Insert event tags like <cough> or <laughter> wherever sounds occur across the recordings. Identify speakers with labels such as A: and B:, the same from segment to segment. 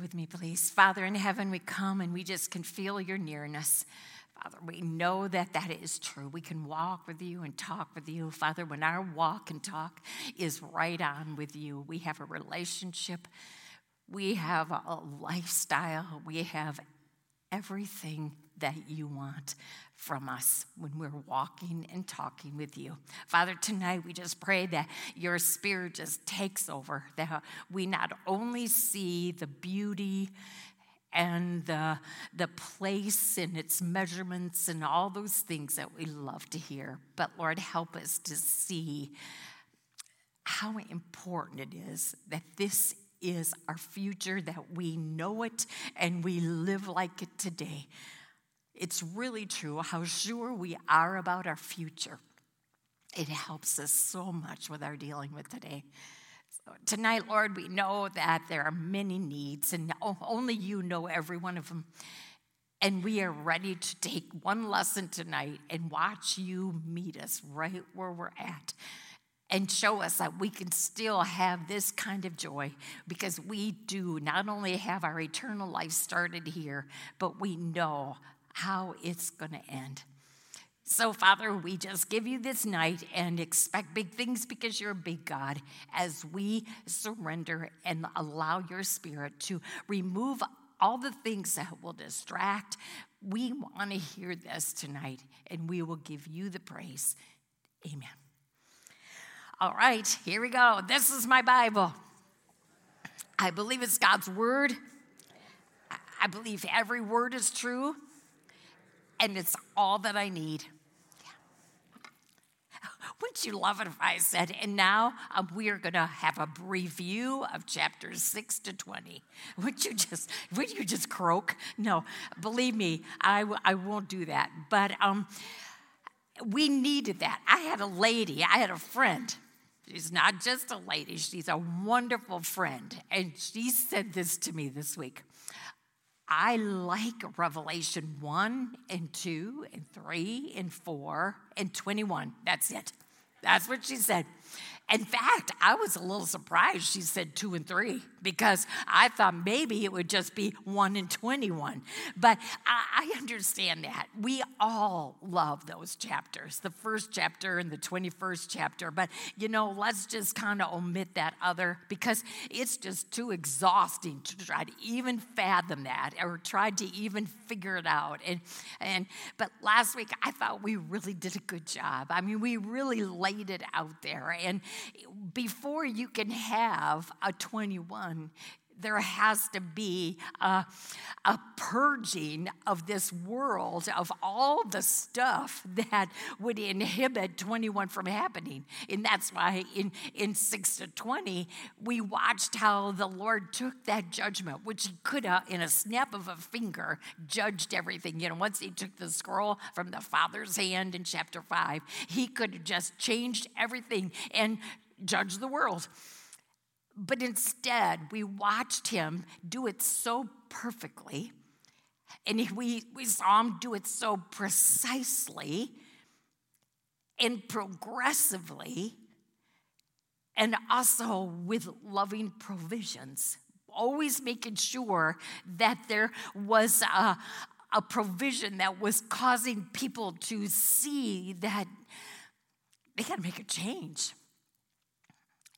A: with me, please? Father in heaven, we come and we just can feel your nearness. Father, we know that that is true. We can walk with you and talk with you. Father, when our walk and talk is right on with you, we have a relationship, we have a lifestyle, we have everything that you want from us when we're walking and talking with you. Father, tonight we just pray that your spirit just takes over, that we not only see the beauty and the, the place and its measurements and all those things that we love to hear, but Lord, help us to see how important it is that this is our future, that we know it and we live like it today. It's really true how sure we are about our future. It helps us so much with our dealing with today. So tonight, Lord, we know that there are many needs, and only you know every one of them. And we are ready to take one lesson tonight and watch you meet us right where we're at and show us that we can still have this kind of joy because we do not only have our eternal life started here, but we know how it's going to end. So, Father, we just give you this night and expect big things because you're a big God as we surrender and allow your spirit to remove all the things that will distract. We want to hear this tonight and we will give you the praise. Amen. All right, here we go. This is my Bible. I believe it's God's word. I believe every word is true and it's all that I need. Wouldn't you love it if I said, and now um, we are going to have a review of chapters 6 to 20? Would you just, would you just croak? No, believe me, I, I won't do that. But um, we needed that. I had a lady, I had a friend. She's not just a lady, she's a wonderful friend. And she said this to me this week. I like Revelation 1 and 2 and 3 and 4 and 21. That's it. That's what she said. In fact, I was a little surprised she said two and three because I thought maybe it would just be one and 21. But I, I understand that. We all love those chapters, the first chapter and the 21st chapter. But, you know, let's just kind of omit that other because it's just too exhausting to try to even fathom that or try to even figure it out. And, and but last week, I thought we really did a good job. I mean, we really laid it out there. And before you can have a 21, there has to be a, a, purging of this world of all the stuff that would inhibit 21 from happening. And that's why in, in 6 to 20, we watched how the Lord took that judgment, which he could have, in a snap of a finger, judged everything. You know, once he took the scroll from the Father's hand in chapter 5, he could have just changed everything and judged the world. But instead, we watched him do it so perfectly, and we, we saw him do it so precisely and progressively, and also with loving provisions. Always making sure that there was a, a provision that was causing people to see that they got to make a change.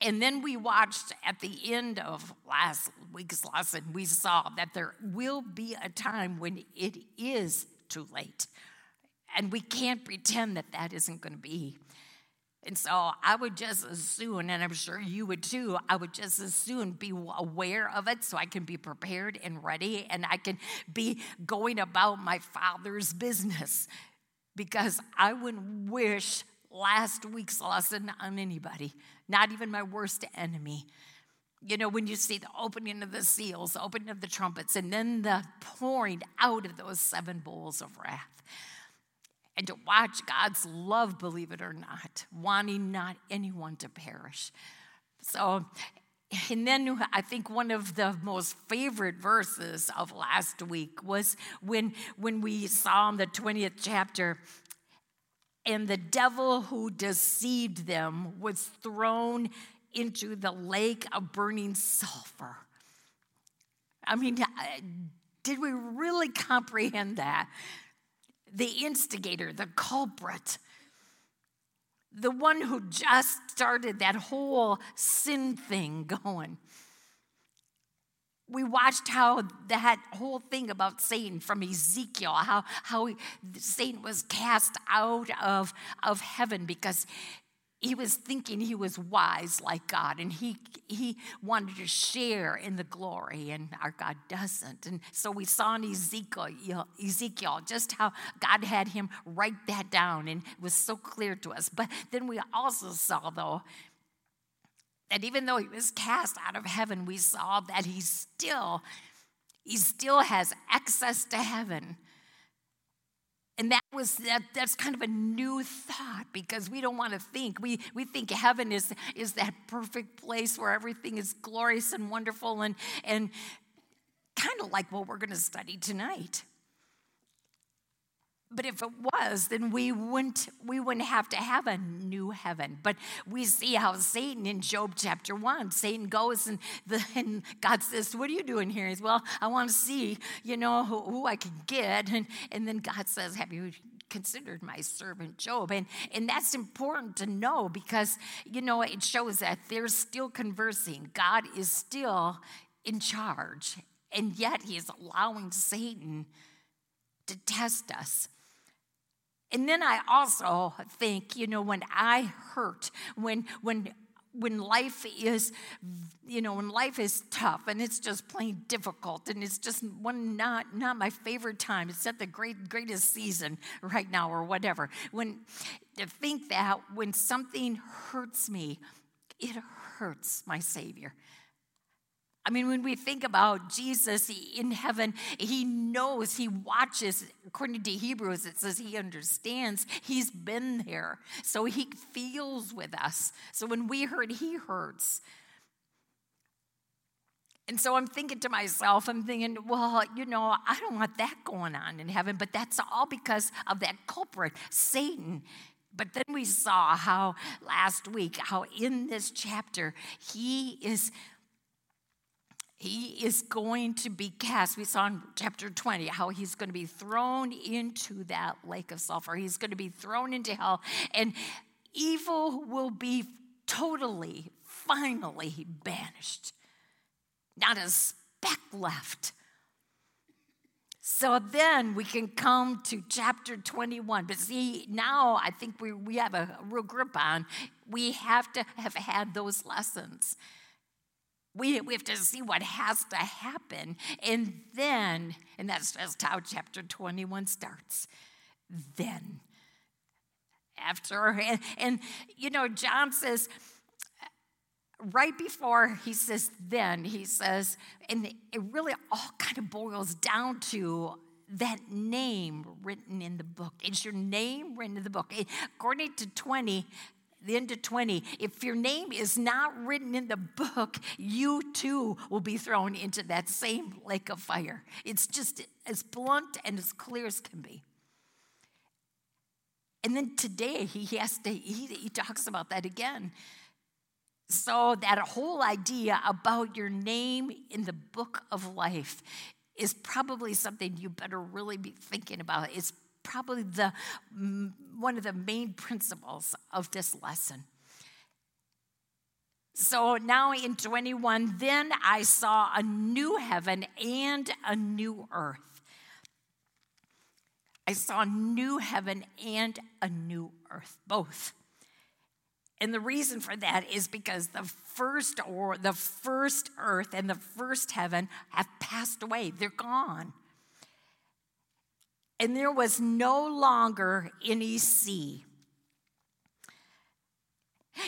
A: And then we watched at the end of last week's lesson, we saw that there will be a time when it is too late. And we can't pretend that that isn't going to be. And so I would just as soon, and I'm sure you would too, I would just as soon be aware of it so I can be prepared and ready and I can be going about my father's business because I wouldn't wish last week's lesson on anybody, not even my worst enemy. You know, when you see the opening of the seals, the opening of the trumpets, and then the pouring out of those seven bowls of wrath. And to watch God's love, believe it or not, wanting not anyone to perish. So, and then I think one of the most favorite verses of last week was when, when we saw in the 20th chapter and the devil who deceived them was thrown into the lake of burning sulfur. I mean, uh, did we really comprehend that? The instigator, the culprit, the one who just started that whole sin thing going. We watched how that whole thing about Satan from Ezekiel, how, how Satan was cast out of, of heaven because he was thinking he was wise like God and he, he wanted to share in the glory, and our God doesn't. And so we saw in Ezekiel, Ezekiel just how God had him write that down, and it was so clear to us. But then we also saw, though, that even though he was cast out of heaven, we saw that he still, he still has access to heaven. And that was that that's kind of a new thought because we don't want to think we we think heaven is is that perfect place where everything is glorious and wonderful and and kind of like what we're going to study tonight but if it was, then we wouldn't, we wouldn't have to have a new heaven. But we see how Satan in Job chapter one, Satan goes and, the, and God says, What are you doing here? He's, Well, I want to see, you know, who, who I can get. And, and then God says, Have you considered my servant Job. And, and that's important to know because, you know, it shows that they're still conversing. God is still in charge. And yet he is allowing Satan to test us. And then I also think, you know, when I hurt, when when when life is you know when life is tough and it's just plain difficult and it's just one not not my favorite time it's not the great greatest season right now or whatever. When to think that when something hurts me it hurts my savior I mean, when we think about Jesus in heaven, he knows, he watches. According to Hebrews, it says he understands. He's been there. So he feels with us. So when we hurt, he hurts. And so I'm thinking to myself, I'm thinking, well, you know, I don't want that going on in heaven, but that's all because of that culprit, Satan. But then we saw how last week, how in this chapter, he is he is going to be cast. We saw in chapter 20 how he's going to be thrown into that lake of sulfur. He's going to be thrown into hell, and evil will be totally, finally banished. Not a speck left. So then we can come to chapter 21. But see, now I think we, we have a real grip on, we have to have had those lessons. We, we have to see what has to happen. And then, and that's just how chapter 21 starts. Then, after, and, and you know, John says, right before he says then, he says, and it really all kind of boils down to that name written in the book. It's your name written in the book? According to 20, the end of 20, if your name is not written in the book, you too will be thrown into that same lake of fire. It's just as blunt and as clear as can be. And then today he has to, he, he talks about that again. So that whole idea about your name in the book of life is probably something you better really be thinking about. It's probably the, one of the main principles of this lesson. So now in 21, then I saw a new heaven and a new earth. I saw a new heaven and a new earth, both. And the reason for that is because the first or the first earth and the first heaven have passed away. They're gone and there was no longer any sea.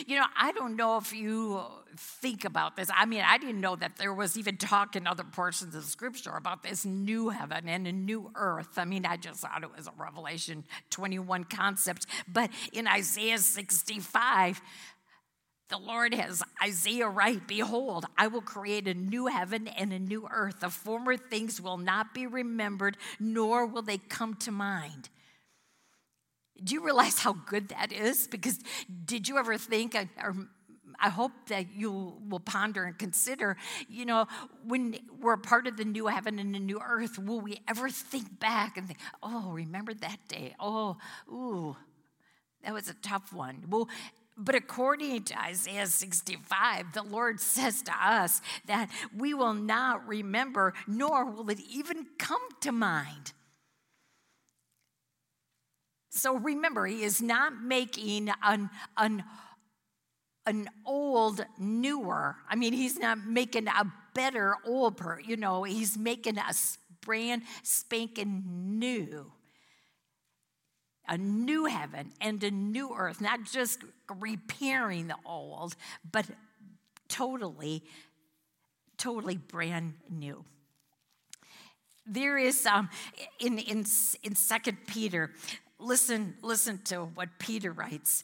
A: You know, I don't know if you think about this. I mean, I didn't know that there was even talk in other portions of scripture about this new heaven and a new earth. I mean, I just thought it was a Revelation 21 concept. But in Isaiah 65, the Lord has Isaiah write. Behold, I will create a new heaven and a new earth. The former things will not be remembered, nor will they come to mind. Do you realize how good that is? Because did you ever think, or I hope that you will ponder and consider, you know, when we're part of the new heaven and the new earth, will we ever think back and think, oh, remember that day? Oh, ooh, that was a tough one. Well, but according to Isaiah 65, the Lord says to us that we will not remember, nor will it even come to mind. So remember, he is not making an, an, an old newer. I mean, he's not making a better old you know, he's making a brand spanking new a new heaven and a new earth, not just repairing the old, but totally, totally brand new. There is um, in in in Second Peter. Listen, listen to what Peter writes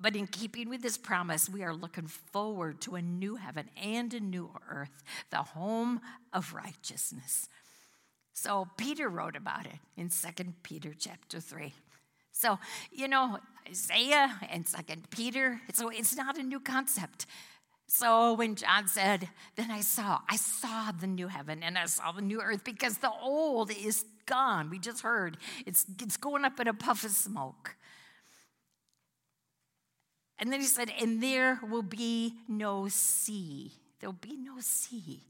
A: But in keeping with this promise, we are looking forward to a new heaven and a new earth, the home of righteousness. So Peter wrote about it in 2 Peter chapter 3. So, you know, Isaiah and 2 Peter, so it's not a new concept. So when John said, then I saw, I saw the new heaven and I saw the new earth because the old is gone. We just heard it's, it's going up in a puff of smoke. And then he said, and there will be no sea. There'll be no sea.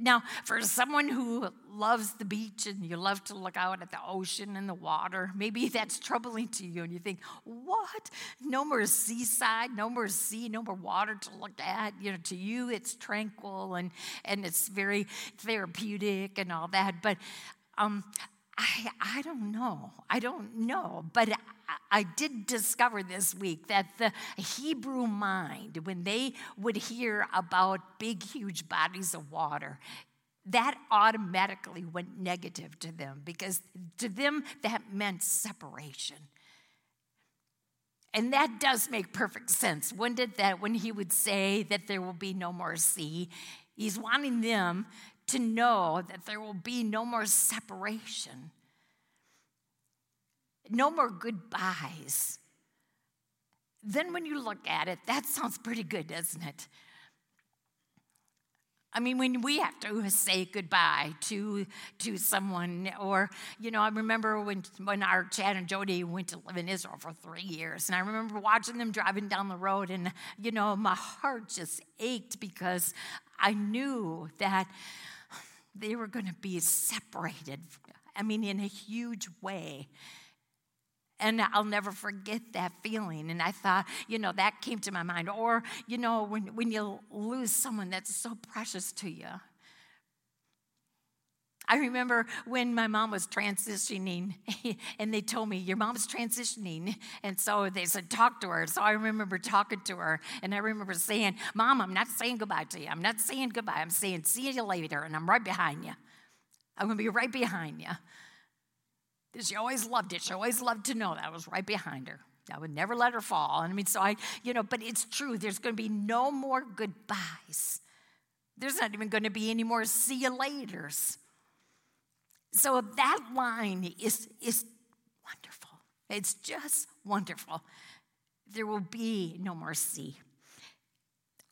A: Now, for someone who loves the beach and you love to look out at the ocean and the water, maybe that's troubling to you and you think, what? No more seaside, no more sea, no more water to look at. You know, to you it's tranquil and, and it's very therapeutic and all that. But um, I, I don't know. I don't know. But I did discover this week that the Hebrew mind, when they would hear about big, huge bodies of water, that automatically went negative to them because to them that meant separation. And that does make perfect sense. When did that, when he would say that there will be no more sea, he's wanting them to know that there will be no more separation no more goodbyes. Then, when you look at it, that sounds pretty good, doesn't it? I mean, when we have to say goodbye to, to someone, or, you know, I remember when, when our Chad and Jody went to live in Israel for three years, and I remember watching them driving down the road, and, you know, my heart just ached because I knew that they were going to be separated. I mean, in a huge way. And I'll never forget that feeling. And I thought, you know, that came to my mind. Or, you know, when, when you lose someone that's so precious to you. I remember when my mom was transitioning, <laughs> and they told me, Your mom's transitioning. And so they said, Talk to her. So I remember talking to her, and I remember saying, Mom, I'm not saying goodbye to you. I'm not saying goodbye. I'm saying, See you later, and I'm right behind you. I'm going to be right behind you. She always loved it. She always loved to know that I was right behind her. I would never let her fall. And I mean, so I, you know, but it's true. There's going to be no more goodbyes. There's not even going to be any more see you laters. So that line is, is wonderful. It's just wonderful. There will be no more sea.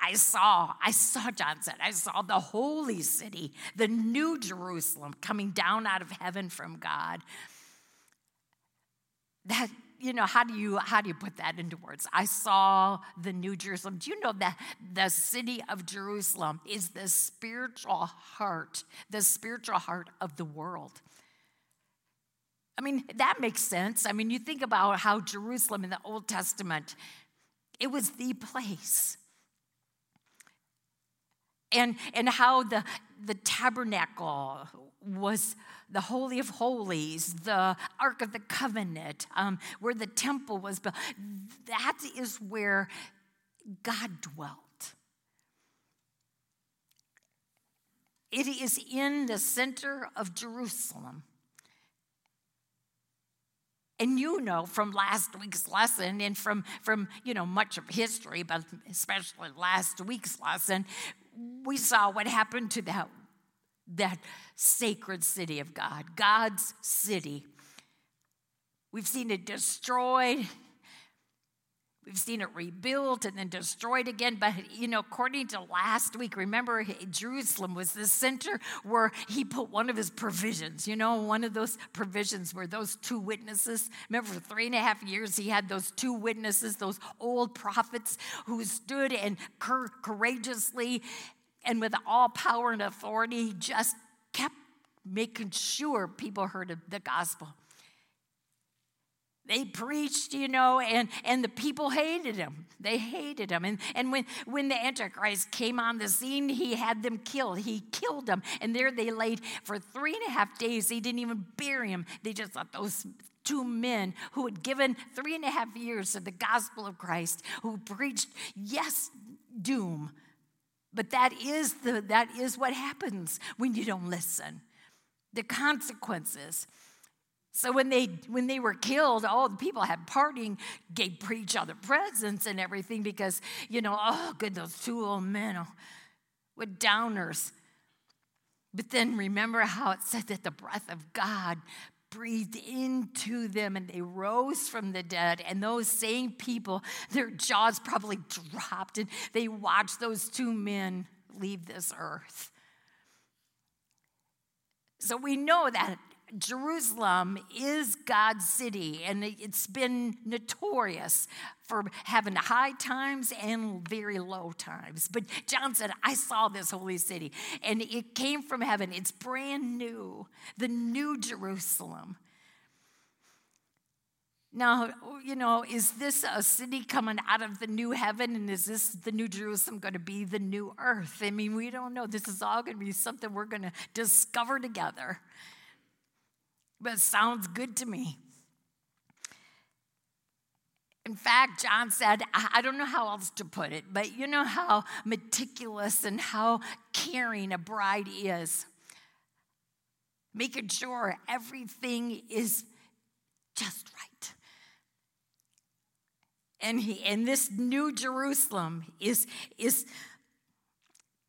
A: I saw, I saw, John said, I saw the holy city, the new Jerusalem coming down out of heaven from God that you know how do you how do you put that into words? I saw the new jerusalem. Do you know that the city of jerusalem is the spiritual heart the spiritual heart of the world? I mean that makes sense. I mean you think about how jerusalem in the old testament it was the place. And and how the the tabernacle was the Holy of Holies, the Ark of the Covenant, um, where the temple was built. That is where God dwelt. it is in the center of Jerusalem. And you know from last week's lesson and from, from you know much of history, but especially last week's lesson, we saw what happened to that, that sacred city of God, God's city. We've seen it destroyed We've seen it rebuilt and then destroyed again. But, you know, according to last week, remember Jerusalem was the center where he put one of his provisions. You know, one of those provisions were those two witnesses. Remember, for three and a half years, he had those two witnesses, those old prophets who stood and courageously and with all power and authority he just kept making sure people heard the gospel. They preached, you know, and, and the people hated him. They hated him. And, and when, when the Antichrist came on the scene, he had them killed. He killed them. And there they laid for three and a half days. They didn't even bury him. They just thought those two men who had given three and a half years of the gospel of Christ, who preached, yes, doom. But that is, the, that is what happens when you don't listen. The consequences. So when they when they were killed, all the people had partying, gave each other presents and everything because you know, oh, good, those two old men oh, with downers. But then remember how it said that the breath of God breathed into them and they rose from the dead. And those same people, their jaws probably dropped and they watched those two men leave this earth. So we know that Jerusalem is God's city, and it's been notorious for having high times and very low times. But John said, I saw this holy city, and it came from heaven. It's brand new, the new Jerusalem. Now, you know, is this a city coming out of the new heaven? And is this the new Jerusalem going to be the new earth? I mean, we don't know. This is all going to be something we're going to discover together but it sounds good to me. In fact, John said, I don't know how else to put it, but you know how meticulous and how caring a bride is. Making sure everything is just right. And, he, and this new Jerusalem is, is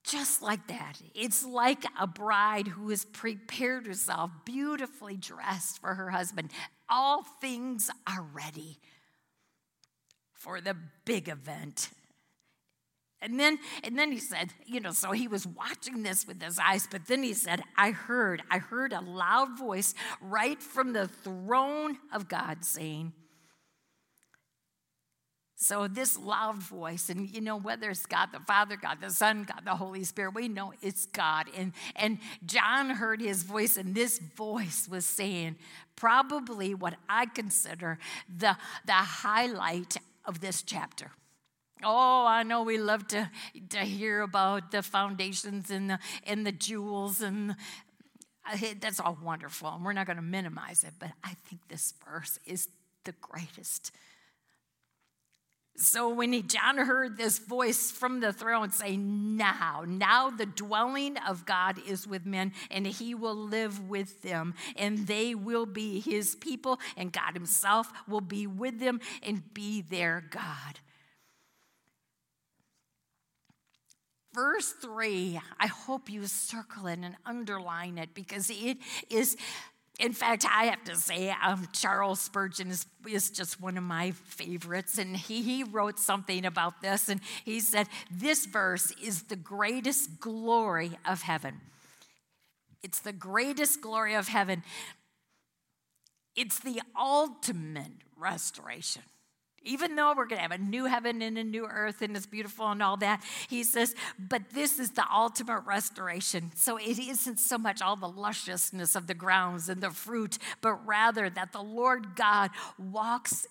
A: just like that. It's like a bride who has prepared herself, beautifully dressed for her husband. All things are ready for the big event. And then, and then he said, you know, so he was watching this with his eyes, but then he said, I heard, I heard a loud voice right from the throne of God saying, so, this loud voice, and you know, whether it's God the Father, God the Son, God the Holy Spirit, we know it's God. And, and John heard his voice, and this voice was saying probably what I consider the, the highlight of this chapter. Oh, I know we love to, to hear about the foundations and the, and the jewels, and that's all wonderful, and we're not going to minimize it, but I think this verse is the greatest so when he, John heard this voice from the throne say, Now, now the dwelling of God is with men, and he will live with them, and they will be his people, and God himself will be with them and be their God. Verse 3, I hope you circle it and underline it because it is in fact, I have to say, um, Charles Spurgeon is, is just one of my favorites. And he, he wrote something about this. And he said, This verse is the greatest glory of heaven. It's the greatest glory of heaven. It's the ultimate restoration. Even though we're going to have a new heaven and a new earth and it's beautiful and all that, he says, but this is the ultimate restoration. So it isn't so much all the lusciousness of the grounds and the fruit, but rather that the Lord God walks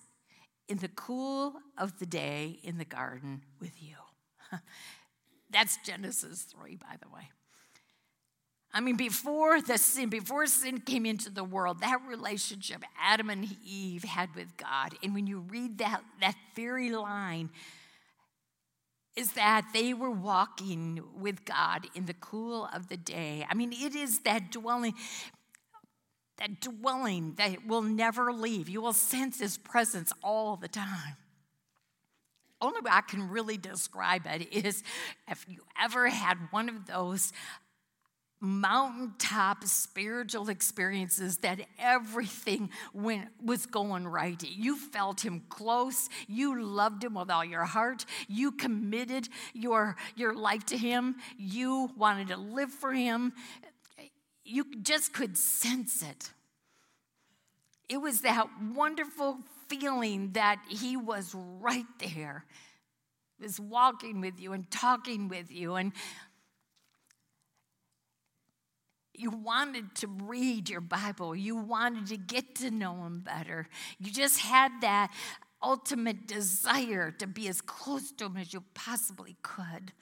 A: in the cool of the day in the garden with you. <laughs> That's Genesis 3, by the way. I mean, before the sin, before sin came into the world, that relationship Adam and Eve had with God, and when you read that, that very line, is that they were walking with God in the cool of the day. I mean, it is that dwelling, that dwelling that will never leave. You will sense His presence all the time. Only way I can really describe it is if you ever had one of those mountaintop spiritual experiences that everything went, was going right. You felt him close. You loved him with all your heart. You committed your, your life to him. You wanted to live for him. You just could sense it. It was that wonderful feeling that he was right there, was walking with you and talking with you and you wanted to read your Bible. You wanted to get to know Him better. You just had that ultimate desire to be as close to Him as you possibly could.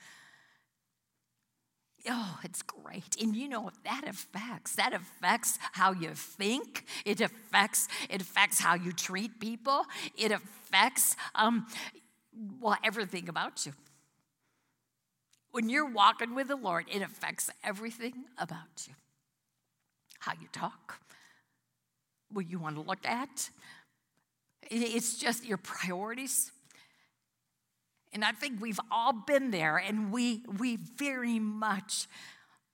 A: Oh, it's great. And you know that affects. That affects how you think. It affects, it affects how you treat people. It affects um, well, everything about you. When you're walking with the Lord, it affects everything about you how you talk, what you want to look at. It's just your priorities. And I think we've all been there, and we, we very much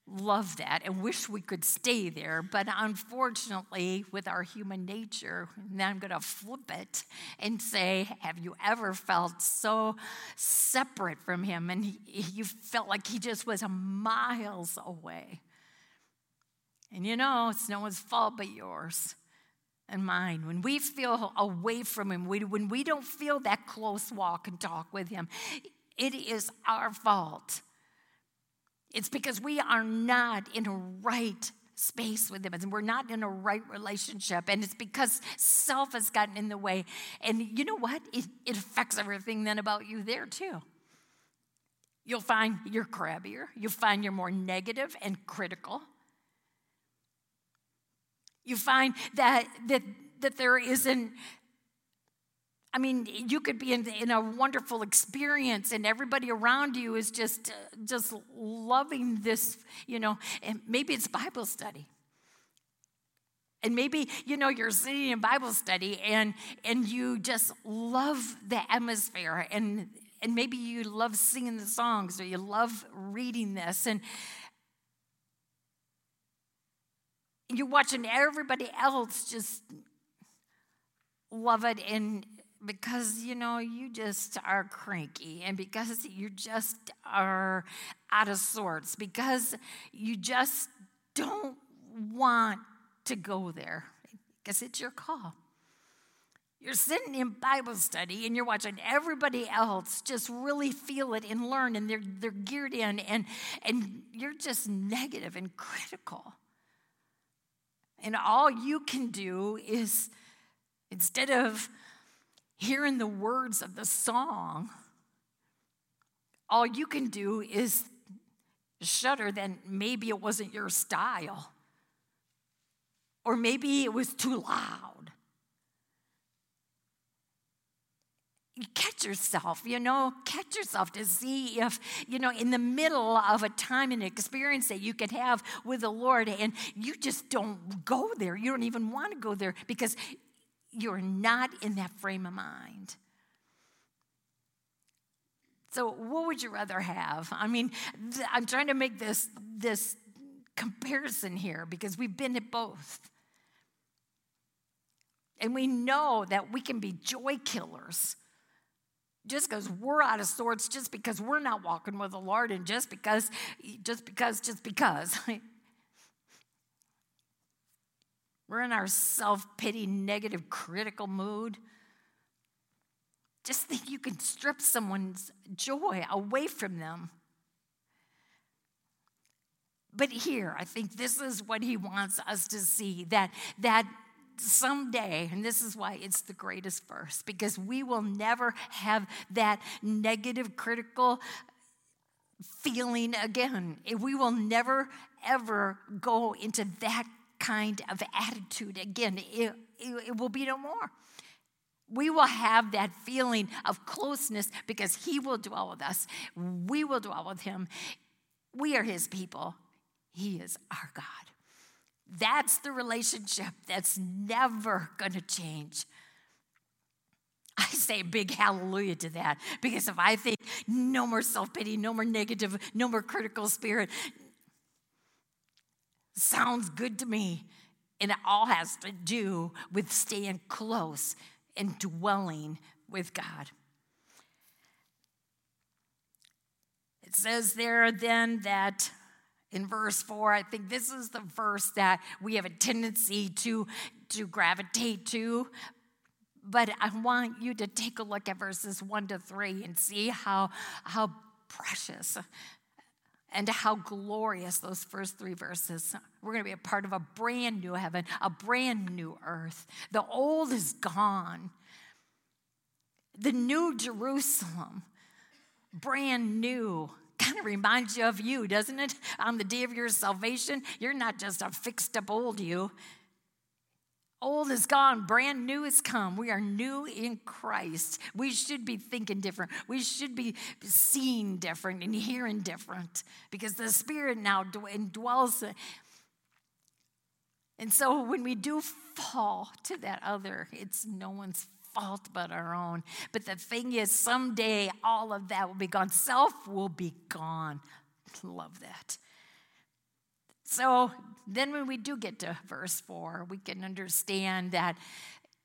A: love that and wish we could stay there. But unfortunately, with our human nature, now I'm going to flip it and say, Have you ever felt so separate from Him and he, you felt like He just was miles away? And you know, it's no one's fault but yours and mine. When we feel away from Him, when we don't feel that close walk and talk with Him, it is our fault. It's because we are not in a right space with Him and we're not in a right relationship. And it's because self has gotten in the way. And you know what? It, it affects everything then about you there too. You'll find you're crabbier, you'll find you're more negative and critical you find that, that, that there isn't, I mean, you could be in, in a wonderful experience and everybody around you is just, just loving this, you know, and maybe it's Bible study. And maybe, you know, you're sitting in Bible study and, and you just love the atmosphere and, and maybe you love singing the songs or you love reading this. And, you're watching everybody else just love it and because you know you just are cranky and because you just are out of sorts because you just don't want to go there because it's your call. You're sitting in bible study and you're watching everybody else just really feel it and learn and they're, they're geared in and, and you're just negative and critical and all you can do is, instead of hearing the words of the song, all you can do is shudder that maybe it wasn't your style, or maybe it was too loud. you catch yourself, you know, catch yourself to see if, you know, in the middle of a time and experience that you could have with the Lord, and you just don't go there. You don't even want to go there because you're not in that frame of mind. So, what would you rather have? I mean, I'm trying to make this, this comparison here because we've been at both. And we know that we can be joy killers just because we're out of sorts, just because we're not walking with the Lord, and just because, just because, just because. <laughs> we're in our self pity, negative, critical mood. Just think you can strip someone's joy away from them. But here, I think this is what he wants us to see that, that someday, and this is why it's the greatest verse, because we will never have that negative, critical feeling again. We will never, ever go into that kind of attitude again. It, it, it will be no more. We will have that feeling of closeness because He will dwell with us. We will dwell with Him. We are His people. He is our God. That's the relationship that's never going to change. I say a big hallelujah to that because if I think no more self pity, no more negative, no more critical spirit, sounds good to me. And it all has to do with staying close and dwelling with God. It says there then that in verse 4 i think this is the verse that we have a tendency to to gravitate to but i want you to take a look at verses 1 to 3 and see how how precious and how glorious those first three verses. We're going to be a part of a brand new heaven, a brand new earth. The old is gone. The new Jerusalem, brand new kind of reminds you of you, doesn't it? On the day of your salvation, you're not just a fixed up old you. Old is gone, brand new has come. We are new in Christ. We should be thinking different. We should be seeing different and hearing different because the Spirit now dwells. And so when we do fall to that other, it's no one's fault but our own. But the thing is, someday all of that will be gone. Self will be gone. Love that. So then, when we do get to verse four, we can understand that,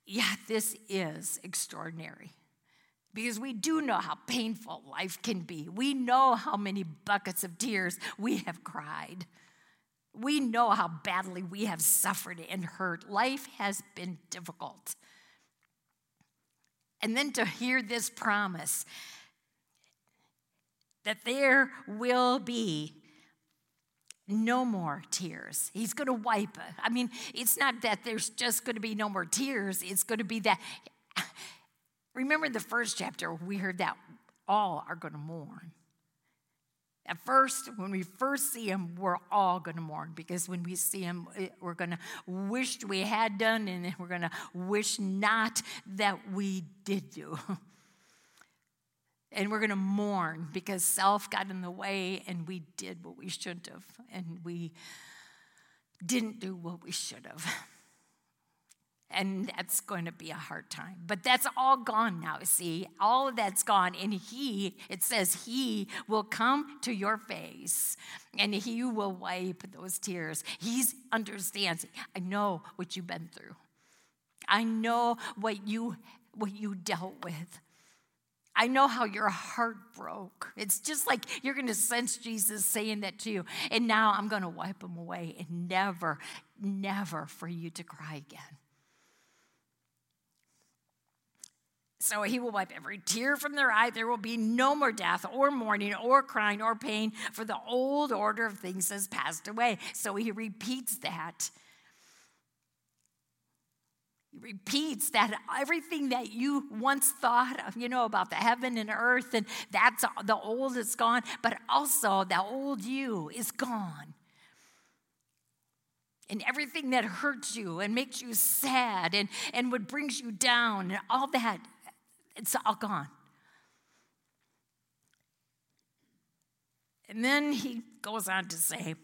A: yeah, this is extraordinary. Because we do know how painful life can be. We know how many buckets of tears we have cried. We know how badly we have suffered and hurt. Life has been difficult. And then to hear this promise that there will be no more tears. He's going to wipe. I mean, it's not that there's just going to be no more tears, it's going to be that. Remember the first chapter, we heard that all are going to mourn. At first, when we first see him, we're all going to mourn because when we see him, we're going to wish we had done and we're going to wish not that we did do. <laughs> and we're going to mourn because self got in the way and we did what we shouldn't have and we didn't do what we should have. <laughs> And that's going to be a hard time. But that's all gone now, see? All of that's gone. And He, it says, He will come to your face and He will wipe those tears. He understands. I know what you've been through, I know what you, what you dealt with. I know how your heart broke. It's just like you're going to sense Jesus saying that to you. And now I'm going to wipe them away and never, never for you to cry again. So he will wipe every tear from their eye. There will be no more death or mourning or crying or pain, for the old order of things has passed away. So he repeats that. He repeats that everything that you once thought, of, you know, about the heaven and earth, and that's the old is gone, but also the old you is gone and everything that hurts you and makes you sad and, and what brings you down and all that it's all gone. And then he goes on to say,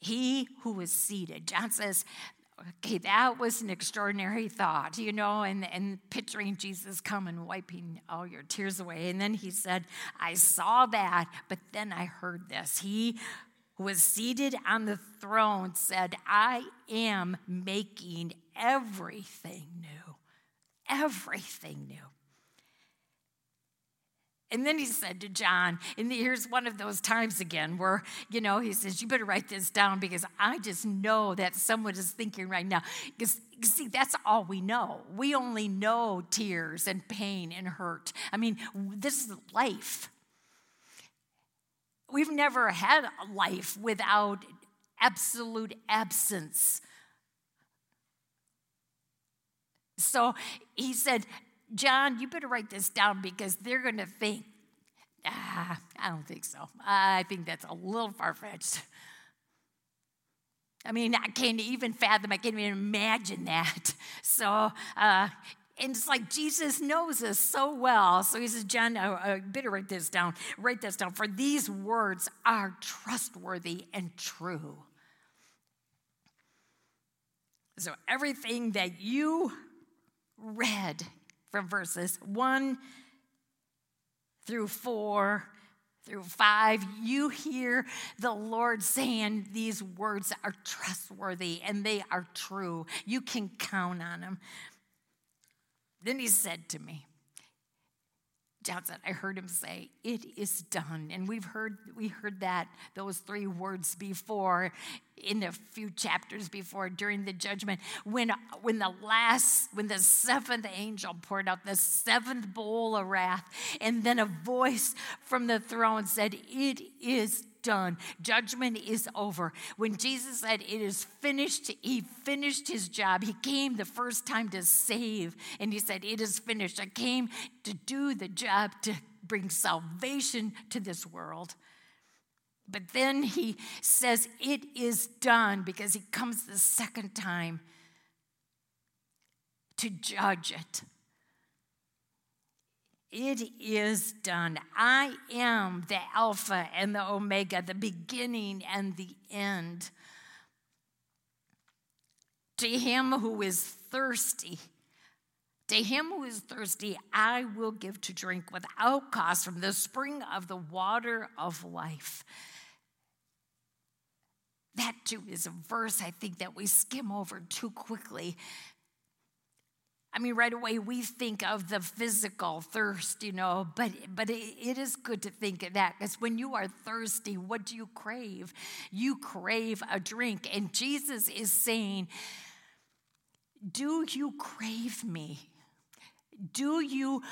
A: He who was seated. John says, Okay, that was an extraordinary thought, you know, and, and picturing Jesus coming, wiping all your tears away. And then he said, I saw that, but then I heard this. He who was seated on the throne said, I am making everything new everything new. And then he said to John, and here's one of those times again where, you know, he says, You better write this down because I just know that someone is thinking right now. Because, see, that's all we know. We only know tears and pain and hurt. I mean, this is life. We've never had a life without absolute absence So he said, John, you better write this down because they're going to think, ah, I don't think so. I think that's a little far fetched. I mean, I can't even fathom, I can't even imagine that. <laughs> So, uh, and it's like Jesus knows us so well. So he says, John, I, I better write this down. Write this down. For these words are trustworthy and true. So everything that you read from verses 1 through 4 through 5, you hear the Lord saying these words are trustworthy and they are true. You can count on them. Then he said to me, John said, I heard him say, It is done. And we've heard we heard that, those three words before in a few chapters before during the judgment. When when the last, when the seventh angel poured out the seventh bowl of wrath, and then a voice from the throne said, It is done. Judgment is over. When Jesus said, It is finished, he finished his job. He came the first time to save, and he said, It is finished. I came to do the job to bring salvation to this world. But then he says, It is done because he comes the second time to judge it. It is done. I am the Alpha and the Omega, the beginning and the end. To him who is thirsty, to him who is thirsty, I will give to drink without cost from the spring of the water of life. That too is a verse I think that we skim over too quickly I mean, right away we think of the physical thirst, you know, but but it, it is good to think of that because when you are thirsty, what do you crave? You crave a drink, and Jesus is saying, "Do you crave me?" Do you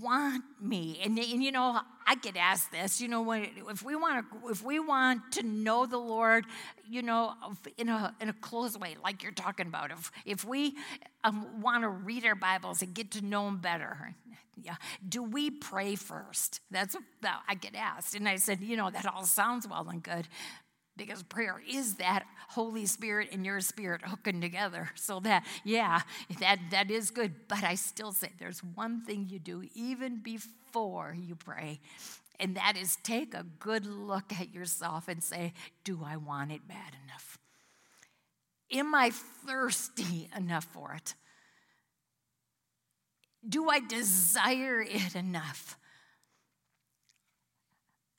A: want me? And, and, you know i get asked this you know if we want to if we want to know the lord you know in a in a close way like you're talking about if if we um, want to read our bibles and get to know him better yeah do we pray first? That's that i get asked and i said you know that all sounds well and good because prayer is that Holy Spirit and your spirit hooking together. <laughs> So that, yeah, that, that is good. But I still say there's one thing you do even before you pray, and that is take a good look at yourself and say, Do I want it bad enough? Am I thirsty enough for it? Do I desire it enough?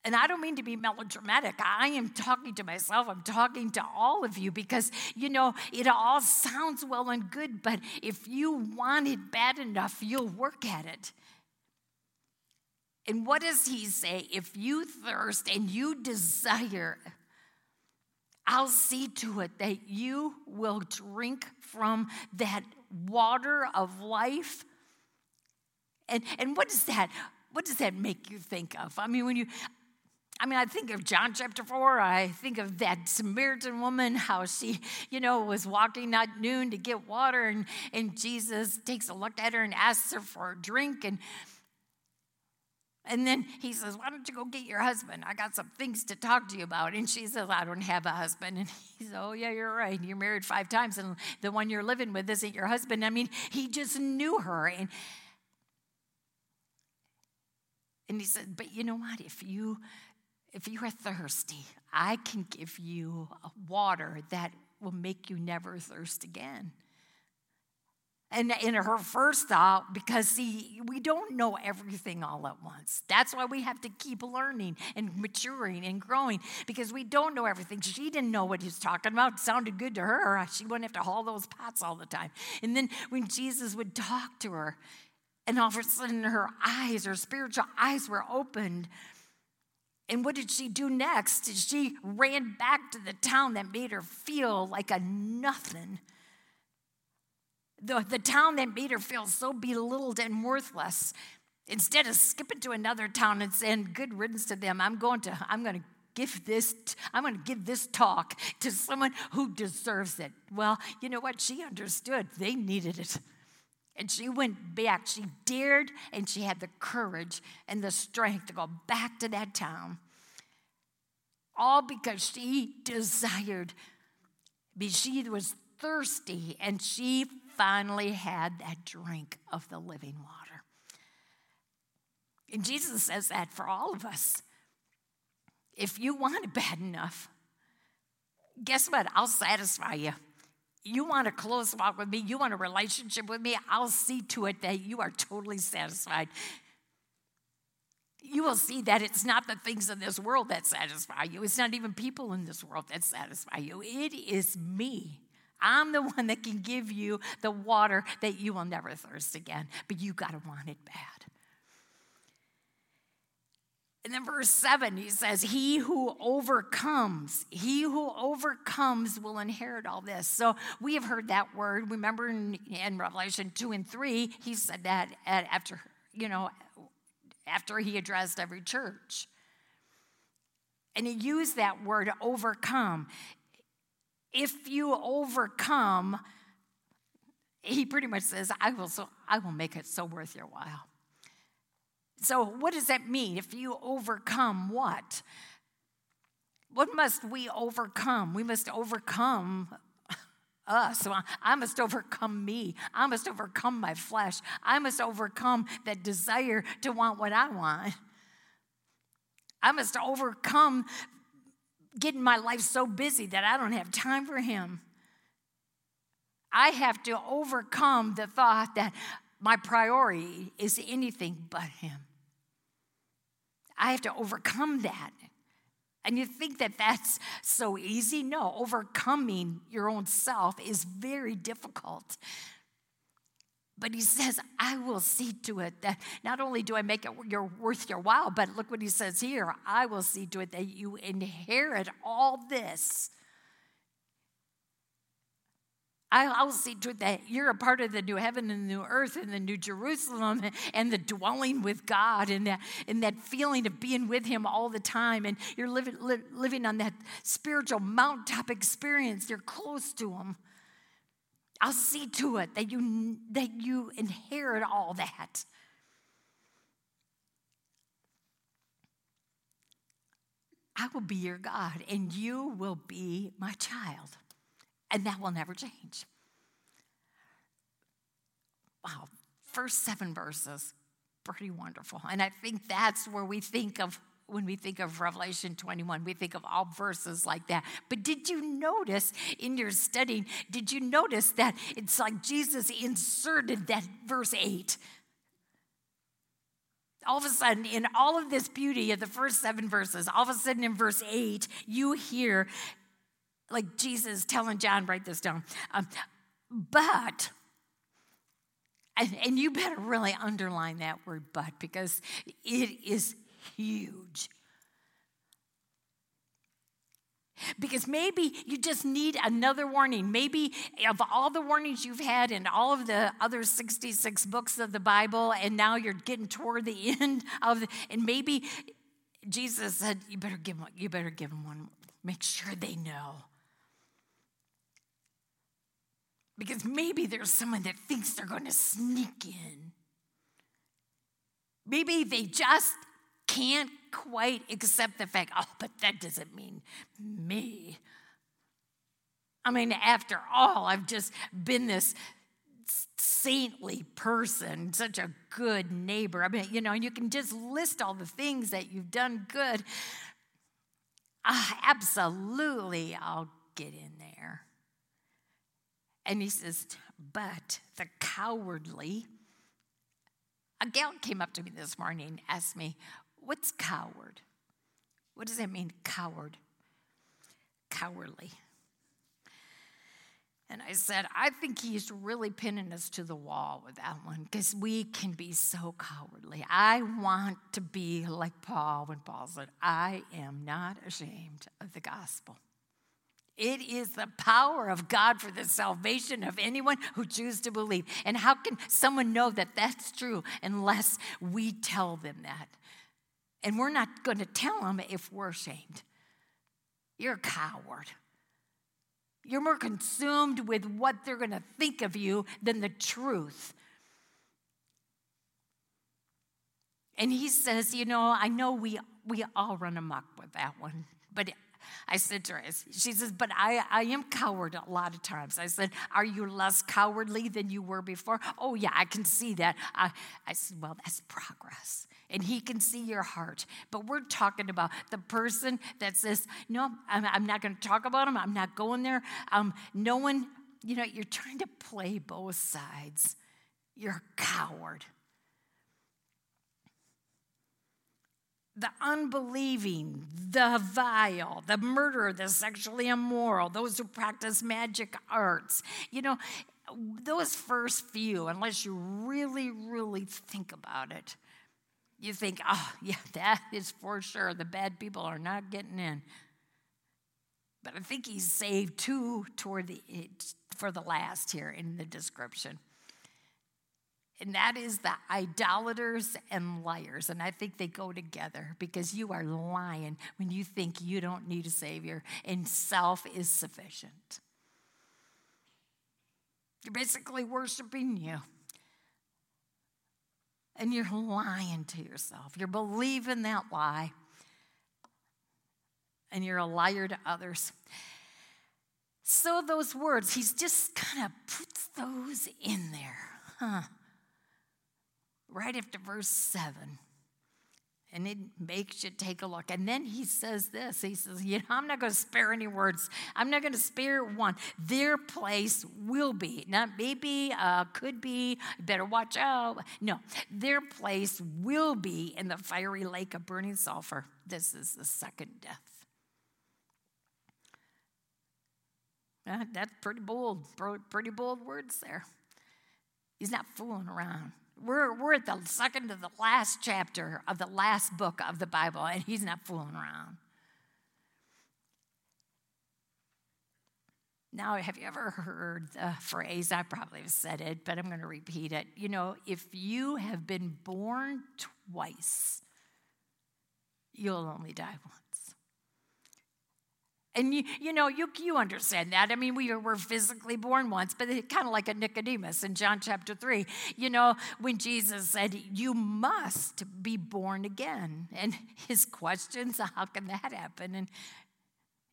A: And I don't mean to be melodramatic. I am talking to myself. I'm talking to all of you because, you know, it all sounds well and good, but if you want it bad enough, you'll work at it. And what does he say? If you thirst and you desire, I'll see to it that you will drink from that water of life. And, and what does that? What does that make you think of? I mean, when you, I mean, I think of John chapter 4. I think of that Samaritan woman, how she, you know, was walking at noon to get water, and, and Jesus takes a look at her and asks her for a drink. And, and then he says, Why don't you go get your husband? I got some things to talk to you about. And she says, I don't have a husband. And <laughs> he says, Oh, yeah, you're right. You're married five times, and the one you're living with isn't your husband. I mean, he just knew her. And, and he said, But you know what? If you if you are thirsty, I can give you water that will make you never thirst again. And in her first thought, because see, we don't know everything all at once. That's why we have to keep learning and maturing and growing because we don't know everything. She didn't know what he was talking about. It sounded good to her. She wouldn't have to haul those pots all the time. And then when Jesus would talk to her, and all of a sudden her eyes, her spiritual eyes were opened and what did she do next? She ran back to the town that made her feel like a nothing. The, the town that made her feel so belittled and worthless. Instead of skipping to another town and saying, good riddance to them, I'm going to, I'm going to give this, I'm going to give this talk to someone who deserves it. Well, you know what? She understood. They needed it. And she went back. She dared and she had the courage and the strength to go back to that town. All because she desired But she was thirsty and she finally had that drink of the living water. And Jesus says that for all of us. If you want it bad enough, guess what? I'll satisfy you. You want a close walk with me, you want a relationship with me, I'll see to it that you are totally satisfied. You will see that it's not the things in this world that satisfy you. It's not even people in this world that satisfy you. It is me. I'm the one that can give you the water that you will never thirst again, but you got to want it bad. And then verse 7, he says, He who overcomes, he who overcomes will inherit all this. So we have heard that word. Remember in, in Revelation 2 and 3, he said that after, you know, after he addressed every church. And he used that word overcome. If you overcome, he pretty much says, I will, so, I will make it so worth your while. So, what does that mean? If you overcome what? What must we overcome? We must overcome us. I must overcome me. I must overcome my flesh. I must overcome that desire to want what I want. I must overcome getting my life so busy that I don't have time for Him. I have to overcome the thought that my priority is anything but Him. I have to overcome that. And you think that that's so easy? No, overcoming your own self is very difficult. But he says, I will see to it that not only do I make it worth your while, but look what he says here I will see to it that you inherit all this I, will see to it that you're a part of the new heaven and the new earth and the new Jerusalem and the dwelling with God and that, and that feeling of being with Him all the time. And you're living, li- living on that spiritual mountaintop experience. You're close to Him. I'll see to it that you, that you inherit all that. I will be your God and you will be my child and that will never change. Wow, first seven verses, pretty wonderful. And I think that's where we think of when we think of Revelation 21, we think of all verses like that. But did you notice in your studying, did you notice that it's like Jesus inserted that verse 8? All of a sudden, in all of this beauty of the first seven verses, all of a sudden in verse 8, you hear like Jesus telling John, write this down. Um, but, and, and you better really underline that word but because it is huge. Because maybe you just need another warning. Maybe of all the warnings you've had in all of the other 66 books of the Bible, and now you're getting toward the <laughs> end of, the, and maybe Jesus said, "You better give them. You better give them one. Make sure they know." Because maybe there's someone that thinks they're going to sneak in. Maybe they just can't quite accept the fact, oh, but that doesn't mean me. I mean, after all, I've just been this saintly person, such a good neighbor. I mean, you know, you can just list all the things that you've done good. Uh, absolutely, I'll get in there. And he says, But the cowardly. A gal came up to me this morning and asked me, What's coward? What does that mean, coward? Cowardly. And I said, I think he's really pinning us to the wall with that one because we can be so cowardly. I want to be like Paul when Paul said, I am not ashamed of the gospel. It is the power of God for the salvation of anyone who chooses to believe. And how can someone know that that's true unless we tell them that? And we're not going to tell them if we're ashamed. You're a coward. You're more consumed with what they're going to think of you than the truth. And he says, You know, I know we, we all run amok with that one, but I said to her, she says, but I, I am coward a lot of times. I said, Are you less cowardly than you were before? Oh, yeah, I can see that. I, I said, Well, that's progress. And he can see your heart. But we're talking about the person that says, No, I'm, I'm not going to talk about him. I'm not going there. Um, no one, you know, you're trying to play both sides. You're a coward. The unbelieving, the vile, the murderer, the sexually immoral, those who practice magic arts. You know, those first few, unless you really, really think about it, you think, oh, <laughs> yeah, that is for sure. The bad people are not getting in. But I think he's saved two toward the eh, for the last here in the description and that is the idolaters and liars. And I think they go together because you are lying when you think you don't need a Savior and self is sufficient. You're basically worshiping you. And you're lying to yourself. You're believing that lie. And you're a liar to others. So, those words, he's just kind of puts those in there. Huh right after verse 7. And it makes you take a look. And then he says this He says, You know, I'm not going to spare any words. I'm not going to spare one. Their place will be, not maybe, uh, could be, better watch out. No, their place will be in the fiery lake of burning sulfur. This is the second death. That's pretty bold, pretty bold words there. He's not fooling around. We're, we're at the second to the last chapter of the last book of the Bible, and he's not fooling around. Now, have you ever heard the phrase? I probably have said it, but I'm going to repeat it. You know, if you have been born twice, you'll only die once. And you, you know, you, you understand that. I mean, we were physically born once, but kind of like a Nicodemus in John chapter 3. You know, when Jesus said, You must be born again. And his questions, How can that happen? And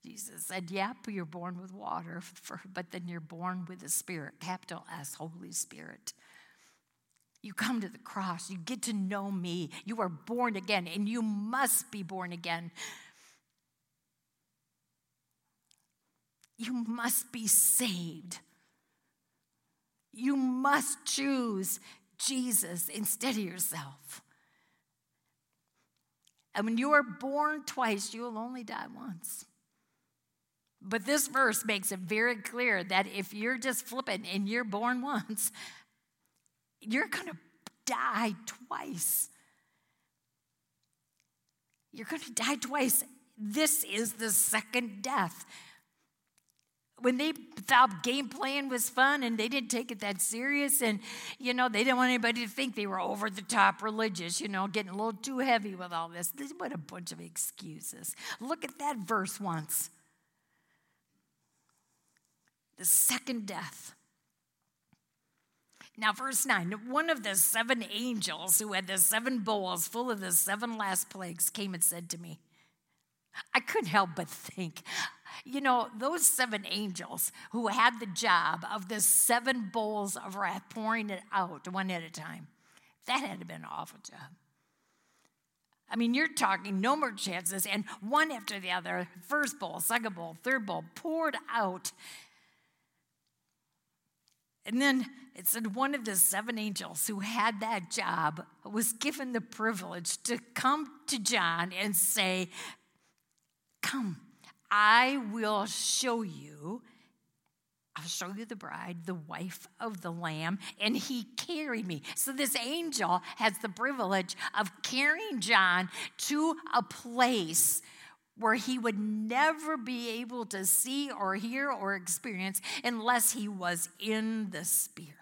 A: Jesus said, Yep, you're born with water, but then you're born with the Spirit, capital S, Holy Spirit. You come to the cross, you get to know me, you are born again, and you must be born again. You must be saved. You must choose Jesus instead of yourself. And when you are born twice, you will only die once. But this verse makes it very clear that if you're just flipping and you're born <laughs> once, you're going to die twice. You're going to die twice. This is the second death when they thought game playing was fun and they didn't take it that serious and you know they didn't want anybody to think they were over the top religious you know getting a little too heavy with all this. What a bunch of excuses. Look at that verse once. The second death. Now, verse 9 one of the seven angels who had the seven bowls full of the seven last plagues came and said to me, I couldn't help but think, you know, those seven angels who had the job of the seven bowls of wrath, pouring it out one at a time, that had to been an awful job. I mean, you're talking no more chances, and one after the other, first bowl, second bowl, third bowl, poured out. And then it said one of the seven angels who had that job was given the privilege to come to John and say, Come, I will show you. I'll show you the bride, the wife of the Lamb. And he carried me. So, this angel has the privilege of carrying John to a place where he would never be able to see or hear or experience unless he was in the Spirit.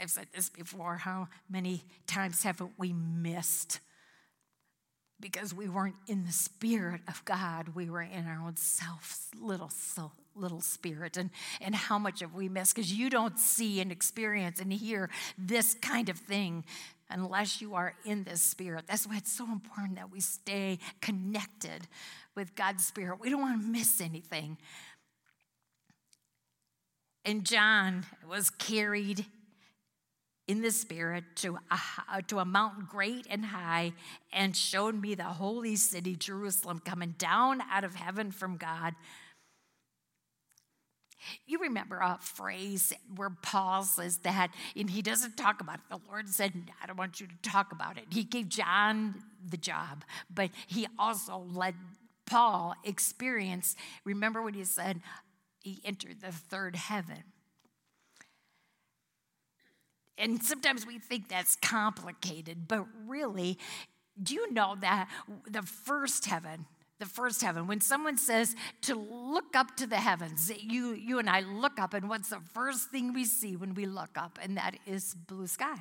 A: I've said this before. How many times haven't we missed because we weren't in the spirit of God. We were in our own self, little little spirit. And, and how much have we missed? Because you don't see and experience and hear this kind of thing unless you are in this spirit. That's why it's so important that we stay connected with God's spirit. We don't want to miss anything. And John was carried in the spirit to a, to a mountain great and high and showed me the holy city jerusalem coming down out of heaven from god you remember a phrase where Paul says that, and he doesn't talk about it. The Lord said, I don't want you to talk about it. He gave John the job, but he also let Paul experience. Remember what he said? He entered the third heaven. And sometimes we think that's complicated, but really, do you know that the first heaven, the first heaven. When someone says to look up to the heavens, you, you and I look up, and what's the first thing we see when we look up? And that is blue sky.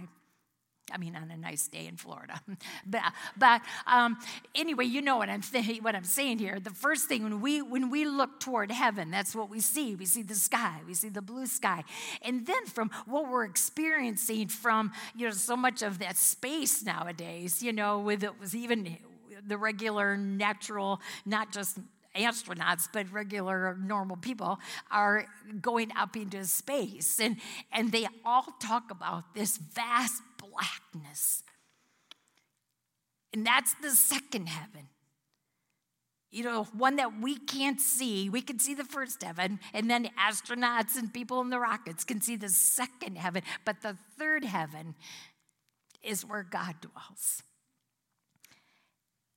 A: I mean, on a nice day in Florida. <laughs> but but um, anyway, you know what I'm th- what I'm saying here. The first thing when we when we look toward heaven, that's what we see. We see the sky. We see the blue sky. And then from what we're experiencing from you know so much of that space nowadays, you know, with it was even the regular, natural, not just astronauts, but regular, normal people are going up into space. And, and they all talk about this vast blackness. And that's the second heaven. You know, one that we can't see. We can see the first heaven, and then astronauts and people in the rockets can see the second heaven. But the third heaven is where God dwells.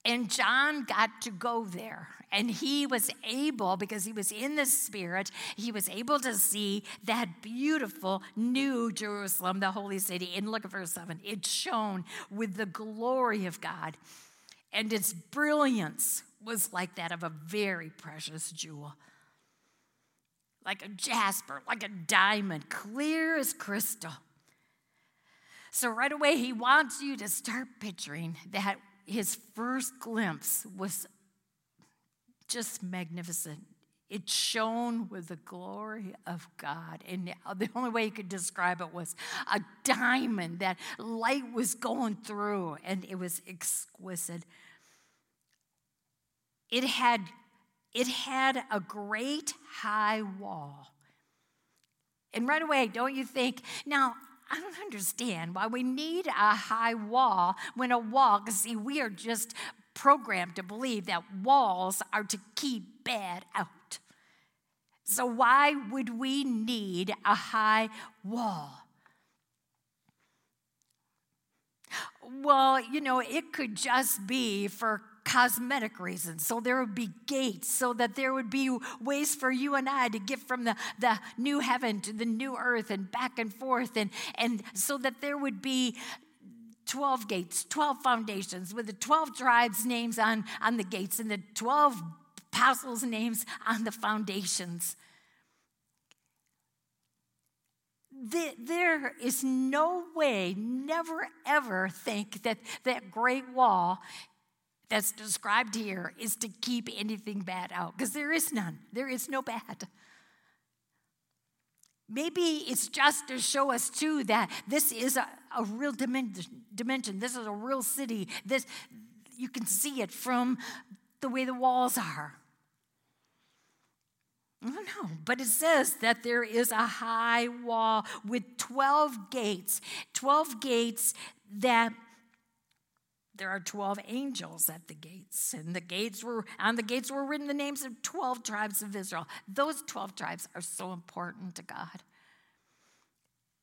A: And John got to go there. And he was able, because he was in the Spirit, he was able to see that beautiful new Jerusalem, the holy city. And look at verse 7 it shone with the glory of God, and its brilliance was like that of a very precious jewel. Like a jasper, like a diamond, clear as crystal. So, right away, he wants you to start picturing that his first glimpse was just magnificent. It shone with the glory of God. And the only way you could describe it was a diamond. That light was going through, and it was exquisite. It had, it had a great high wall. And right away, don't you think, now, I don't understand why we need a high wall when a wall, see, we are just programmed to believe that walls are to keep bad out. So, why would we need a high wall? Well, you know, it could just be for cosmetic reasons. So there would be gates, so that there would be ways for you and I to get from the, the new heaven to the new earth and back and forth, and, and so that there would be 12 gates, 12 foundations with the 12 tribes' names on, on the gates and the 12 apostles' names on the foundations. there is no way, never ever think that that great wall that's described here is to keep anything bad out, because there is none. There is no bad. Maybe it's just to show us too that this is a, a real dimension, dimension. This is a real city. This you can see it from the way the walls are. I don't know, but it says that there is a high wall with 12 gates, 12 gates that there are 12 angels at the gates and the gates were on the gates were written the names of 12 tribes of israel. Those 12 tribes are so important to god.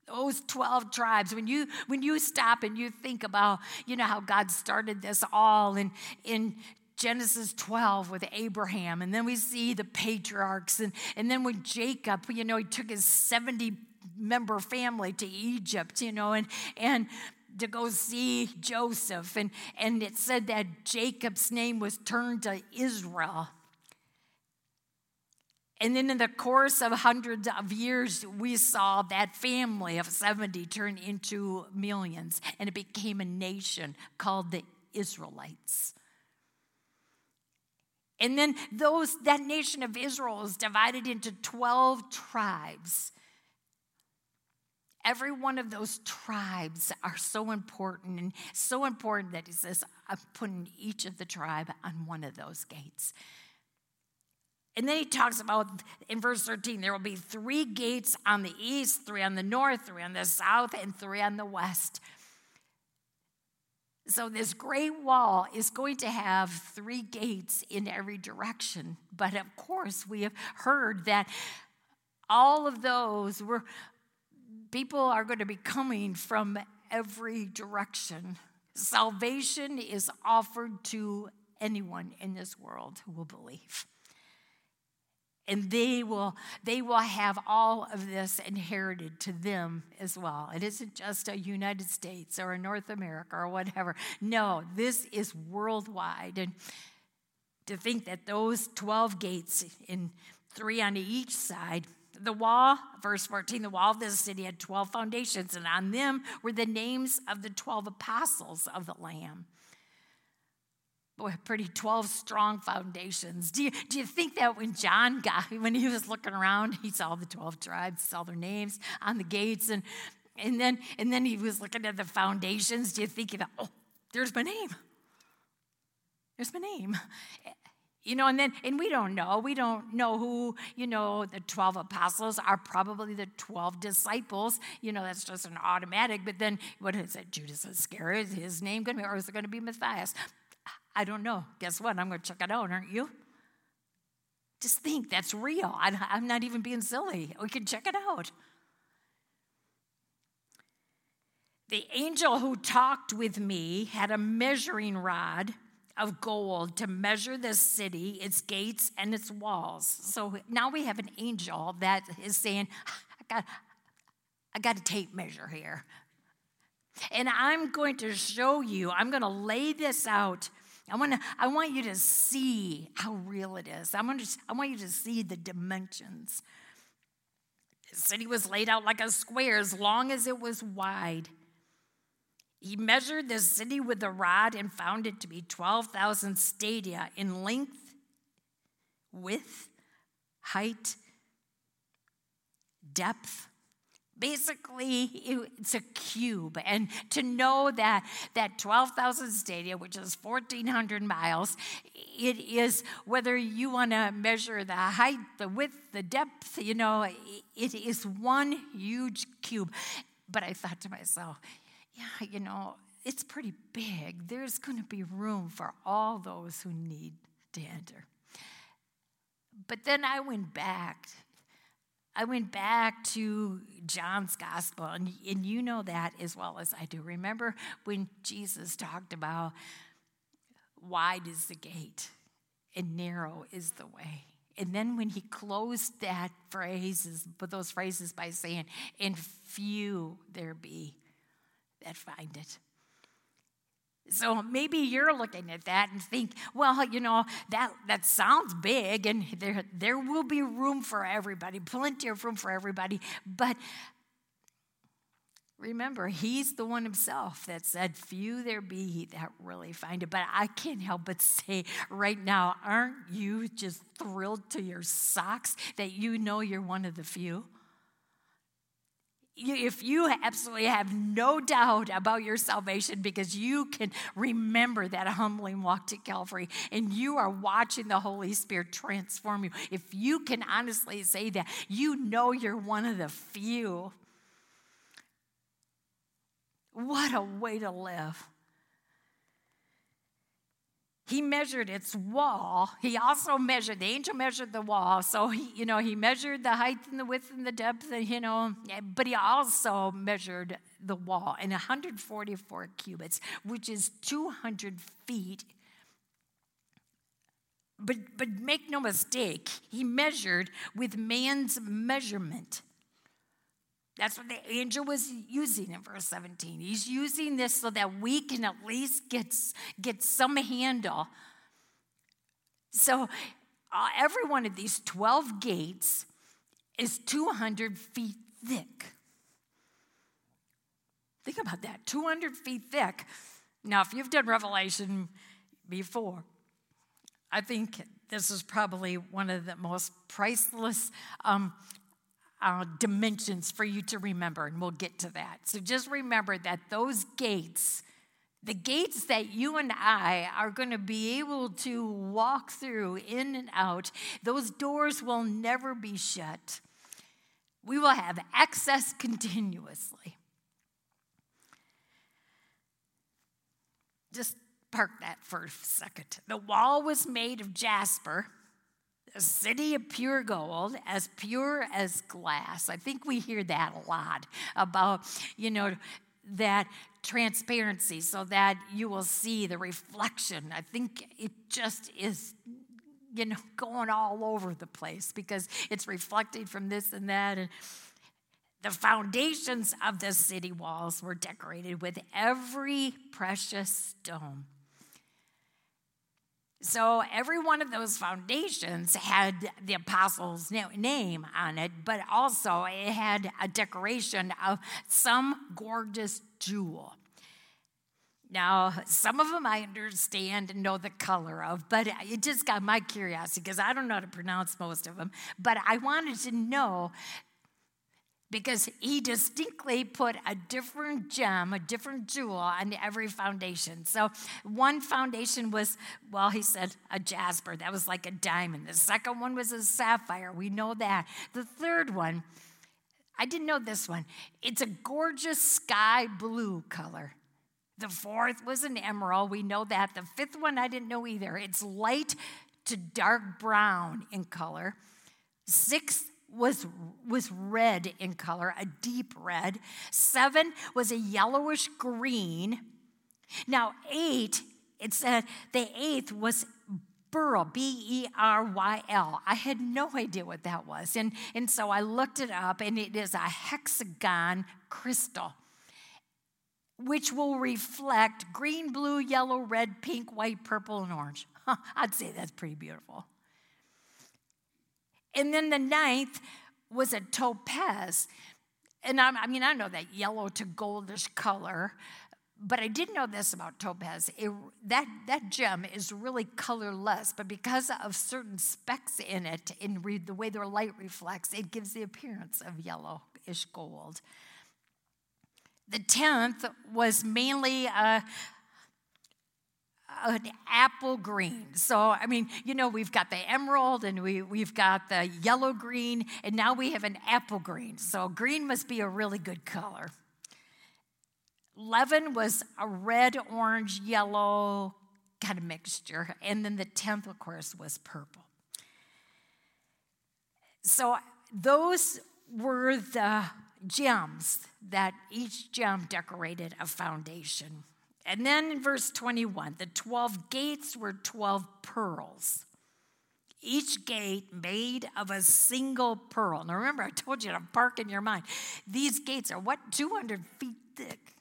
A: Those 12 tribes when you when you stop and you think about you know how god started this all in in Genesis 12 with Abraham, and then we see the patriarchs, and, and then with Jacob, you know, he took his 70 member family to Egypt, you know, and, and to go see Joseph, and, and it said that Jacob's name was turned to Israel. And then in the course of hundreds of years, we saw that family of 70 turn into millions, and it became a nation called the Israelites. And then those that nation of Israel is divided into 12 tribes. Every one of those tribes are so important and so important that he says, I'm putting each of the tribe on one of those gates. And then he talks about in verse 13 there will be three gates on the east, three on the north, three on the south, and three on the west. So, this great wall is going to have three gates in every direction. But of course, we have heard that all of those were people are going to be coming from every direction. Salvation is offered to anyone in this world who will believe. And they will they will have all of this inherited to them as well. It isn't just a united states or a north america or whatever. No this is worldwide. And to think that those 12 gates in three on each side the wall, verse 14, the wall of the city had 12 foundations, and on them were the names of the 12 apostles of the Lamb boy, pretty 12 strong foundations. Do you, do you think that when John got, when he was looking around, he saw the 12 tribes, saw their names on the gates, and, and, then, and then he was looking at the foundations? Do you think, that, oh, there's my name? There's my name. You know, and then, and we don't know. We don't know who, you know, the 12 apostles are probably the 12 disciples. You know, that's just an automatic. But then, what is it? Judas Iscariot, is his name going to be, or is it going to be Matthias? I don't know. Guess what? I'm going to check it out, aren't you? Just think that's real. I'm not even being silly. We can check it out. The angel who talked with me had a measuring rod of gold to measure this city, its gates, and its walls. So now we have an angel that is saying, I got, I got a tape measure here. And I'm going to show you, I'm going to lay this out I want, to, I want you to see how real it is. I want, to, I want you to see the dimensions. The city was laid out like a square as long as it was wide. He measured the city with a rod and found it to be 12,000 stadia in length, width, height, depth, Basically, it's a cube. And to know that that 12,000 stadia, which is 1,400 miles, it is whether you want to measure the height, the width, the depth, you know, it is one huge cube. But I thought to myself, yeah, you know, it's pretty big. There's going to be room for all those who need to enter. But then I went back I went back to John's gospel, and, and you know that as well as I do. Remember when Jesus talked about wide is the gate and narrow is the way. And then when he closed that phrases, but those phrases by saying, and few there be that find it. So maybe you're looking at that and think, well, you know, that, that sounds big and there, there will be room for everybody, plenty of room for everybody. But remember, he's the one himself that said, few there be that really find it. But I can't help but say right now, aren't you just thrilled to your socks that you know you're one of the few? If you absolutely have no doubt about your salvation because you can remember that humbling walk to Calvary and you are watching the Holy Spirit transform you, if you can honestly say that, you know you're one of the few. What a way to live. He measured its wall. He also measured, the angel measured the wall. So, he, you know, he measured the height and the width and the depth, and, you know, but he also measured the wall in 144 cubits, which is 200 feet. But, but make no mistake, he measured with man's measurement. That's what the angel was using in verse 17. He's using this so that we can at least get, get some handle. So, uh, every one of these 12 gates is 200 feet thick. Think about that 200 feet thick. Now, if you've done Revelation before, I think this is probably one of the most priceless um, uh, dimensions for you to remember, and we'll get to that. So just remember that those gates, the gates that you and I are going to be able to walk through in and out, those doors will never be shut. We will have access continuously. Just park that for a second. The wall was made of jasper a city of pure gold, as pure as glass. I think we hear that a lot about, you know, that transparency so that you will see the reflection. I think it just is, you know, going all over the place because it's reflecting from this and that. And the foundations of the city walls were decorated with every precious stone. So every one of those foundations had the apostle's name on it, but also it had a decoration of some gorgeous jewel. Now, some of them I understand and know the color of, but it just got my curiosity because I don't know how to pronounce most of them. But I wanted to know because he distinctly put a different gem, a different jewel on every foundation. So one foundation was, well, he said a jasper. That was like a diamond. The second one was a sapphire. We know that. The third one, I didn't know this one. It's a gorgeous sky blue color. The fourth was an emerald. We know that. The fifth one I didn't know either. It's light to dark brown in color. Sixth was, was red in color, a deep red. Seven was a yellowish green. Now, eight, it said the eighth was beryl, B E R Y L. I had no idea what that was. And, and so I looked it up, and it is a hexagon crystal, which will reflect green, blue, yellow, red, pink, white, purple, and orange. I'd say that's pretty beautiful. And then the ninth was a topaz. And I, I mean, I know that yellow to goldish color, but I did know this about topaz. It, that, that gem is really colorless, but because of certain specks in it, in re, the way their light reflects, it gives the appearance of yellowish gold. The tenth was mainly a, an apple green. So, I mean, you know, we've got the emerald and we, we've got the yellow green, and now we have an apple green. So, green must be a really good color. 11 was a red, orange, yellow kind of mixture. And then the 10th, of course, was purple. So, those were the gems that each gem decorated a foundation. And then in verse 21, the 12 gates were 12 pearls, each gate made of a single pearl. Now remember, I told you to park in your mind. These gates are what? 200 feet thick.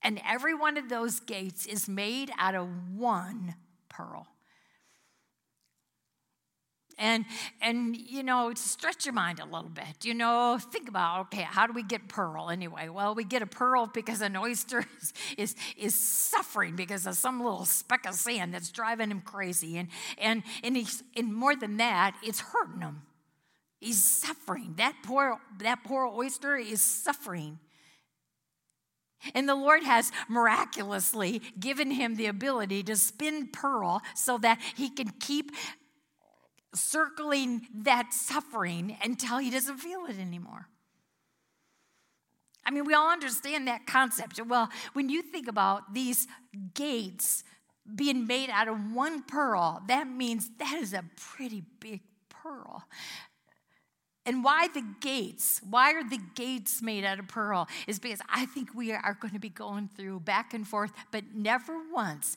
A: And every one of those gates is made out of one pearl. And, and, you know, stretch your mind a little bit. You know, think about, okay, how do we get pearl anyway? Well, we get a pearl because an oyster <laughs> is, is, is suffering because of some little speck of sand that's driving him crazy. And, and, and, he's, and more than that, it's hurting him. He's suffering. That poor, that poor oyster is suffering. And the Lord has miraculously given him the ability to spin pearl so that he can keep circling that suffering until he doesn't feel it anymore. I mean, we all understand that concept. Well, when you think about these gates being made out of one pearl, that means that is a pretty big pearl. And why the gates? Why are the gates made out of pearl? Is because I think we are going to be going through back and forth, but never once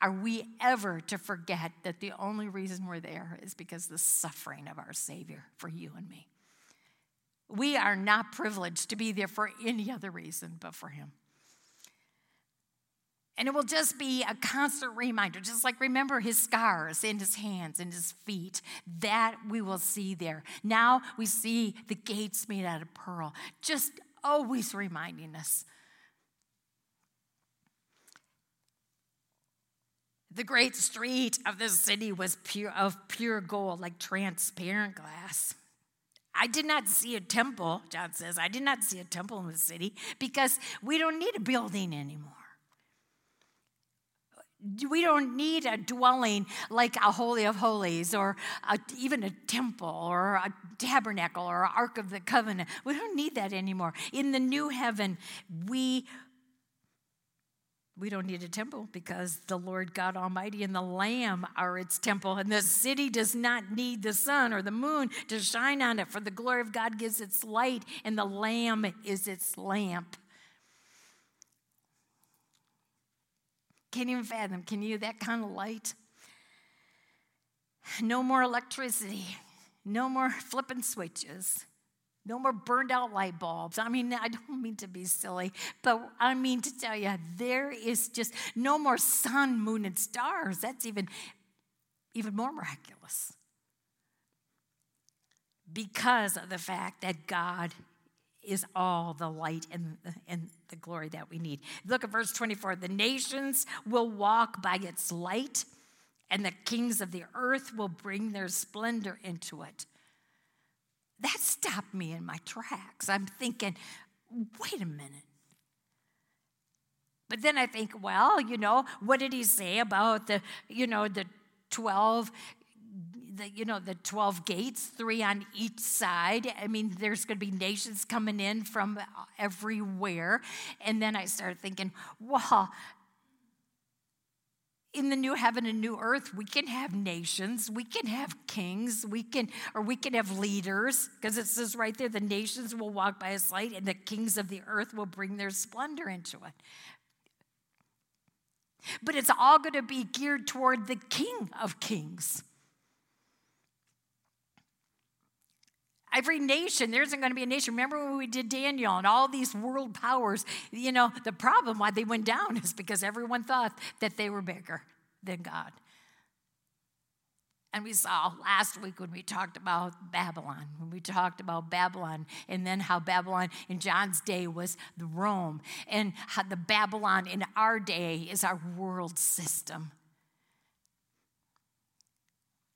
A: are we ever to forget that the only reason we're there is because the suffering of our Savior for you and me? We are not privileged to be there for any other reason but for Him. And it will just be a constant reminder, just like remember his scars in his hands and his feet. That we will see there. Now we see the gates made out of pearl, just always reminding us The great street of the city was pure, of pure gold, like transparent glass. I did not see a temple, John says. I did not see a temple in the city because we don't need a building anymore. We don't need a dwelling like a Holy of Holies or a, even a temple or a tabernacle or an Ark of the Covenant. We don't need that anymore. In the new heaven, we we don't need a temple because the Lord God Almighty and the Lamb are its temple, and the city does not need the sun or the moon to shine on it, for the glory of God gives its light, and the Lamb is its lamp. Can't even fathom. Can you that kind of light? No more electricity, no more <laughs> flipping switches. No more burned out light bulbs. I mean, <laughs> I don't mean to be silly, but I mean to tell you, there is just no more sun, moon, and stars. That's even, even more miraculous. Because of the fact that God is all the light and, and the glory that we need. Look at verse 24. The nations will walk by its light, and the kings of the earth will bring their splendor into it. That stopped me in my tracks. I'm thinking, wait a minute. But then I think, well, you know, what did he say about the, you know, the 12 the, you know, the 12 gates, three on each side. I mean, there's going to be nations coming in from everywhere. And then I started thinking, well, in the new heaven and new earth, we can have nations, we can have kings, we can, or we can have leaders, because it says right there, the nations will walk by his light, and the kings of the earth will bring their splendor into it. But it's all going to be geared toward the King of Kings. Every nation, there isn't going to be a nation. Remember when we did Daniel and all these world powers? You know, the problem why they went down is because everyone thought that they were bigger than God. And we saw last week when we talked about Babylon, when we talked about Babylon, and then how Babylon in John's day was the Rome, and how the Babylon in our day is our world system.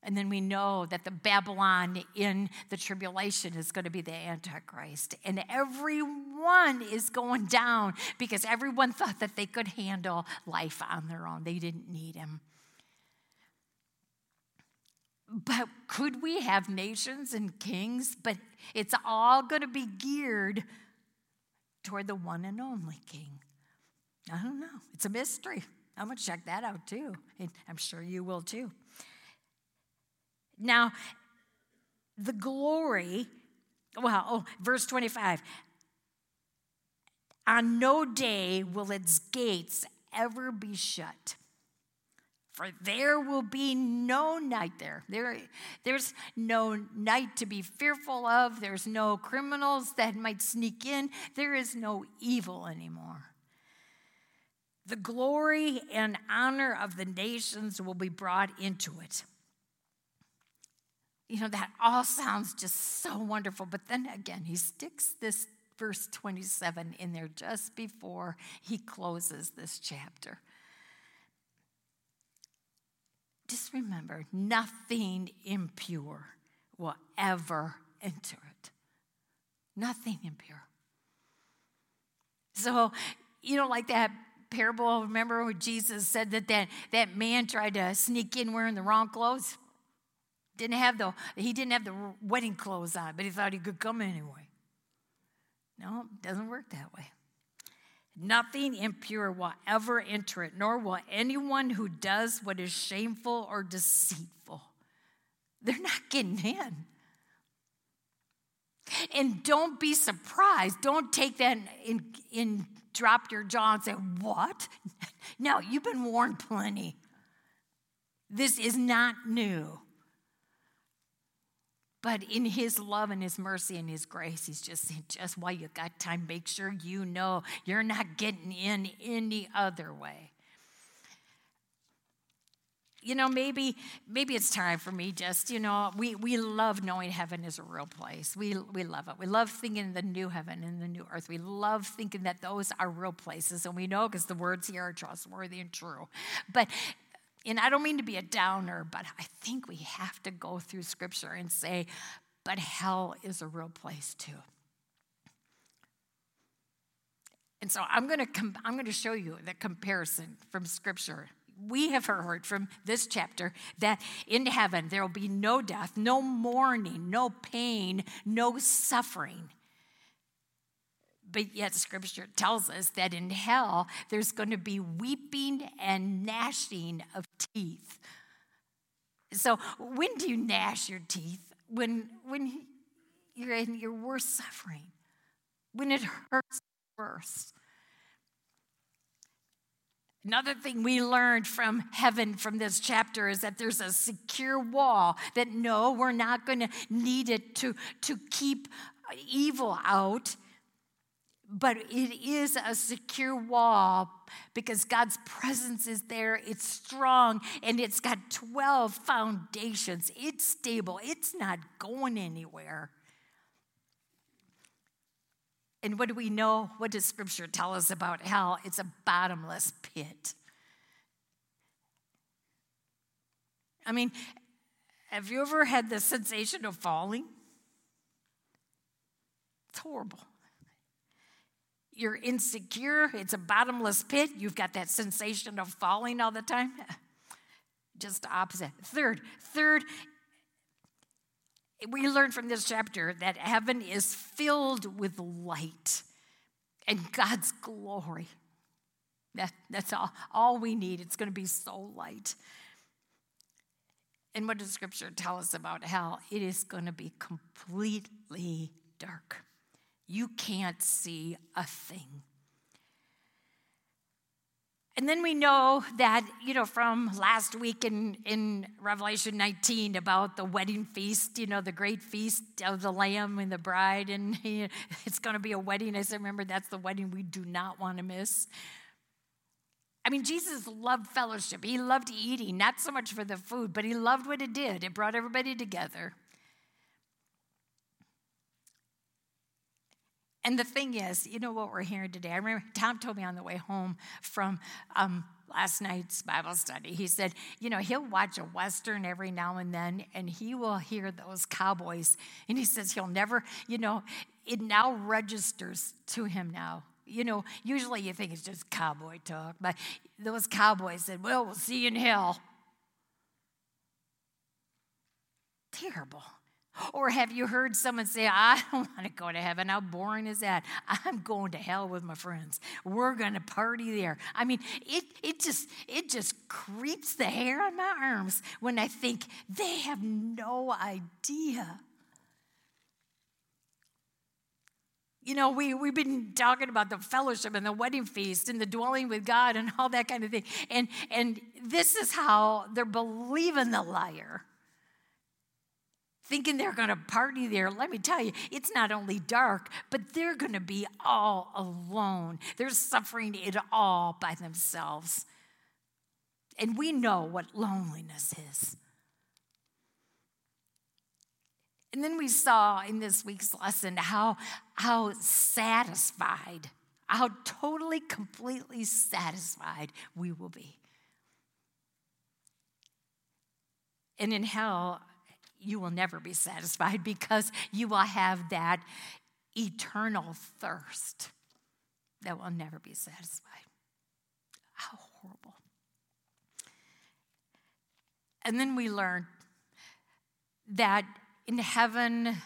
A: And then we know that the Babylon in the tribulation is going to be the Antichrist. And everyone is going down because everyone thought that they could handle life on their own. They didn't need him. But could we have nations and kings? But it's all going to be geared toward the one and only king. I don't know. It's a mystery. I'm going to check that out too. I'm sure you will too. Now, the glory, well, oh, verse 25. On no day will its gates ever be shut. For there will be no night there. there. There's no night to be fearful of. There's no criminals that might sneak in. There is no evil anymore. The glory and honor of the nations will be brought into it. You know, that all sounds just so wonderful. But then again, he sticks this verse 27 in there just before he closes this chapter. Just remember, nothing impure will ever enter it. Nothing impure. So, you know, like that parable, remember when Jesus said that that, that man tried to sneak in wearing the wrong clothes? Didn't have the, he didn't have the wedding clothes on, but he thought he could come anyway. No, it doesn't work that way. Nothing impure will ever enter it, nor will anyone who does what is shameful or deceitful. They're not getting in. And don't be surprised. Don't take that and, and drop your jaw and say, What? <laughs> No, you've been warned plenty. This is not new. But in his love and his mercy and his grace, he's just saying, just while you got time, make sure you know you're not getting in any other way. You know, maybe maybe it's time for me just, you know, we, we love knowing heaven is a real place. We, we love it. We love thinking the new heaven and the new earth. We love thinking that those are real places. And we know because the words here are trustworthy and true. But and I don't mean to be a downer, but I think we have to go through scripture and say, but hell is a real place too. And so I'm going to com- I'm going to show you the comparison from scripture. We have heard from this chapter that in heaven there will be no death, no mourning, no pain, no suffering. But yet, scripture tells us that in hell there's going to be weeping and gnashing of teeth. So, when do you gnash your teeth? When, when you're in your worst suffering, when it hurts worst. Another thing we learned from heaven from this chapter is that there's a secure wall that no, we're not going to need it to, to keep evil out but it is a secure wall because God's presence is there. It's strong and it's got 12 foundations. It's stable, it's not going anywhere. And what do we know? What does scripture tell us about hell? It's a bottomless pit. I mean, have you ever had the sensation of falling? It's horrible you're insecure, it's a bottomless pit, you've got that sensation of falling all the time. <laughs> Just opposite. Third, third, we learn from this chapter that heaven is filled with light and God's glory. That, that's all, all we need. It's going to be so light. And what does scripture tell us about hell? It is going to be completely dark you can't see a thing. And then we know that, you know, from last week in, in Revelation 19 about the wedding feast, you know, the great feast of the Lamb and the bride, and <laughs> you know, it's going to be a wedding. I said, remember, that's the wedding we do not want to miss. I mean, Jesus loved fellowship. He loved eating, not so much for the food, but he loved what it did. It brought everybody together. And the thing is, you know what we're hearing today? I remember Tom told me on the way home from um, last night's Bible study. He said, you know, he'll watch a Western every now and then and he will hear those cowboys. And he says he'll never, you know, it now registers to him now. You know, usually you think it's just cowboy talk, but those cowboys said, well, we'll see you in hell. Terrible. Or have you heard someone say, I <laughs> don't want to go to heaven? How boring is that? I'm going to hell with my friends. We're going to party there. I mean, it, it, just, it just creeps the hair on my arms when I think they have no idea. You know, we, we've been talking about the fellowship and the wedding feast and the dwelling with God and all that kind of thing. And, and this is how they're believing the liar thinking they're going to party there. Let me tell you, it's not only dark, but they're going to be all alone. They're suffering it all by themselves. And we know what loneliness is. And then we saw in this week's lesson how, how satisfied, how totally, completely satisfied we will be. And in hell, you will never be satisfied because you will have that eternal thirst that will never be satisfied. How horrible. And then we learn that in heaven,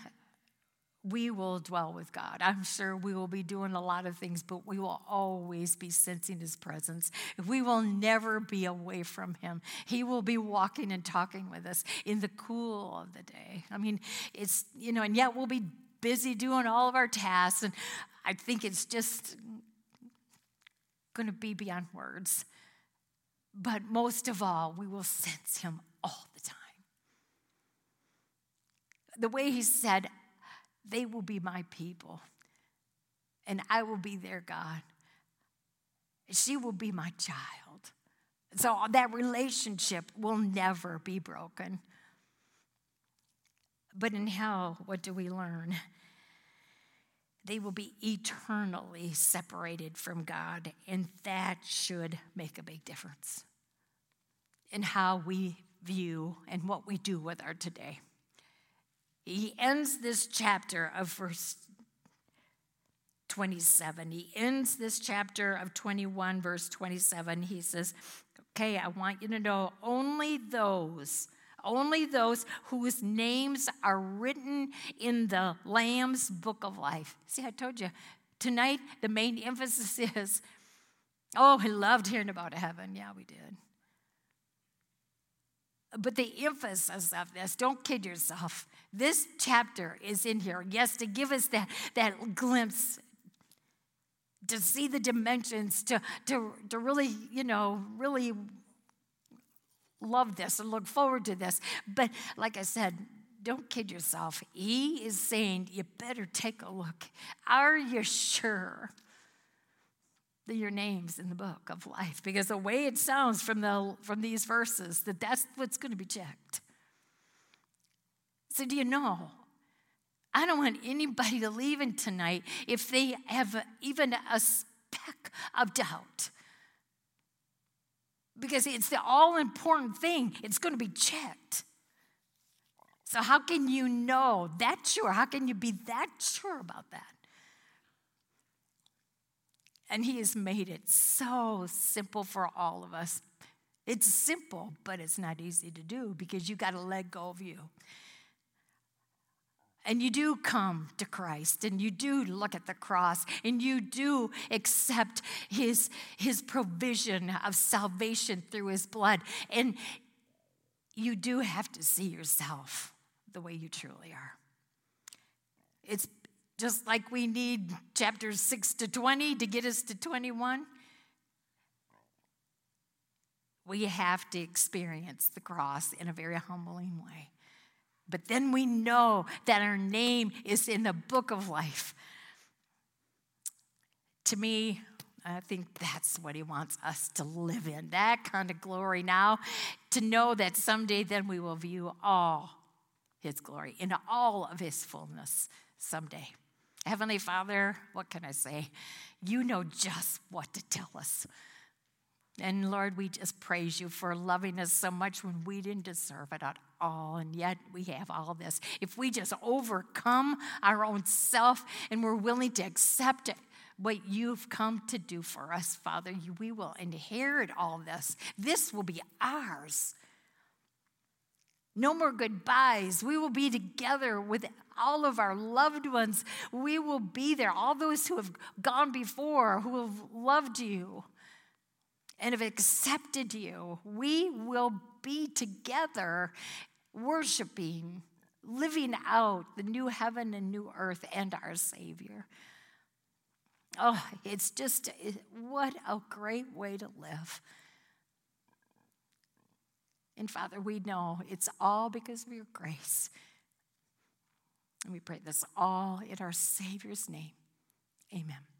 A: we will dwell with God. I'm sure we will be doing a lot of things, but we will always be sensing His presence. We will never be away from Him. He will be walking and talking with us in the cool of the day. I mean, it's, you know, and yet we'll be busy doing all of our tasks. And I think it's just going to be beyond words. But most of all, we will sense Him all the time. The way He said, they will be my people, and I will be their God. She will be my child. So that relationship will never be broken. But in hell, what do we learn? They will be eternally separated from God, and that should make a big difference in how we view and what we do with our today. He ends this chapter of verse 27. He ends this chapter of 21, verse 27. He says, Okay, I want you to know only those, only those whose names are written in the Lamb's book of life. See, I told you, tonight the main emphasis is, oh, I loved hearing about heaven. Yeah, we did. But the emphasis of this, don't kid yourself. This chapter is in here, yes, to give us that, that glimpse, to see the dimensions, to, to, to really, you know, really love this and look forward to this. But like I said, don't kid yourself. He is saying, you better take a look. Are you sure? Your names in the book of life because the way it sounds from the from these verses that that's what's going to be checked. So do you know i don't want anybody to leave in tonight if they have even a speck of doubt. Because it's the all important thing it's going to be checked. So how can you know that sure? How can you be that sure about that and He has made it so simple for all of us. It's simple, but it's not easy to do because you got to let go of you. And you do come to Christ and you do look at the cross and you do accept his, his provision of salvation through his blood. And you do have to see yourself the way you truly are. It's just like we need chapters 6 to 20 to get us to 21, we have to experience the cross in a very humbling way. But then we know that our name is in the book of life. To me, I think that's what he wants us to live in that kind of glory now, to know that someday then we will view all his glory in all of his fullness someday. Heavenly Father, what can I say? You know just what to tell us. And Lord, we just praise you for loving us so much when we didn't deserve it at all. And yet we have all this. If we just overcome our own self and we're willing to accept it, what you've come to do for us, Father, we will inherit all this. This will be ours. No more goodbyes. We will be together with all of our loved ones. We will be there. All those who have gone before, who have loved you and have accepted you. We will be together worshiping, living out the new heaven and new earth and our Savior. Oh, it's just what a great way to live. And Father, we know it's all because of your grace. And we pray this all in our Savior's name. Amen.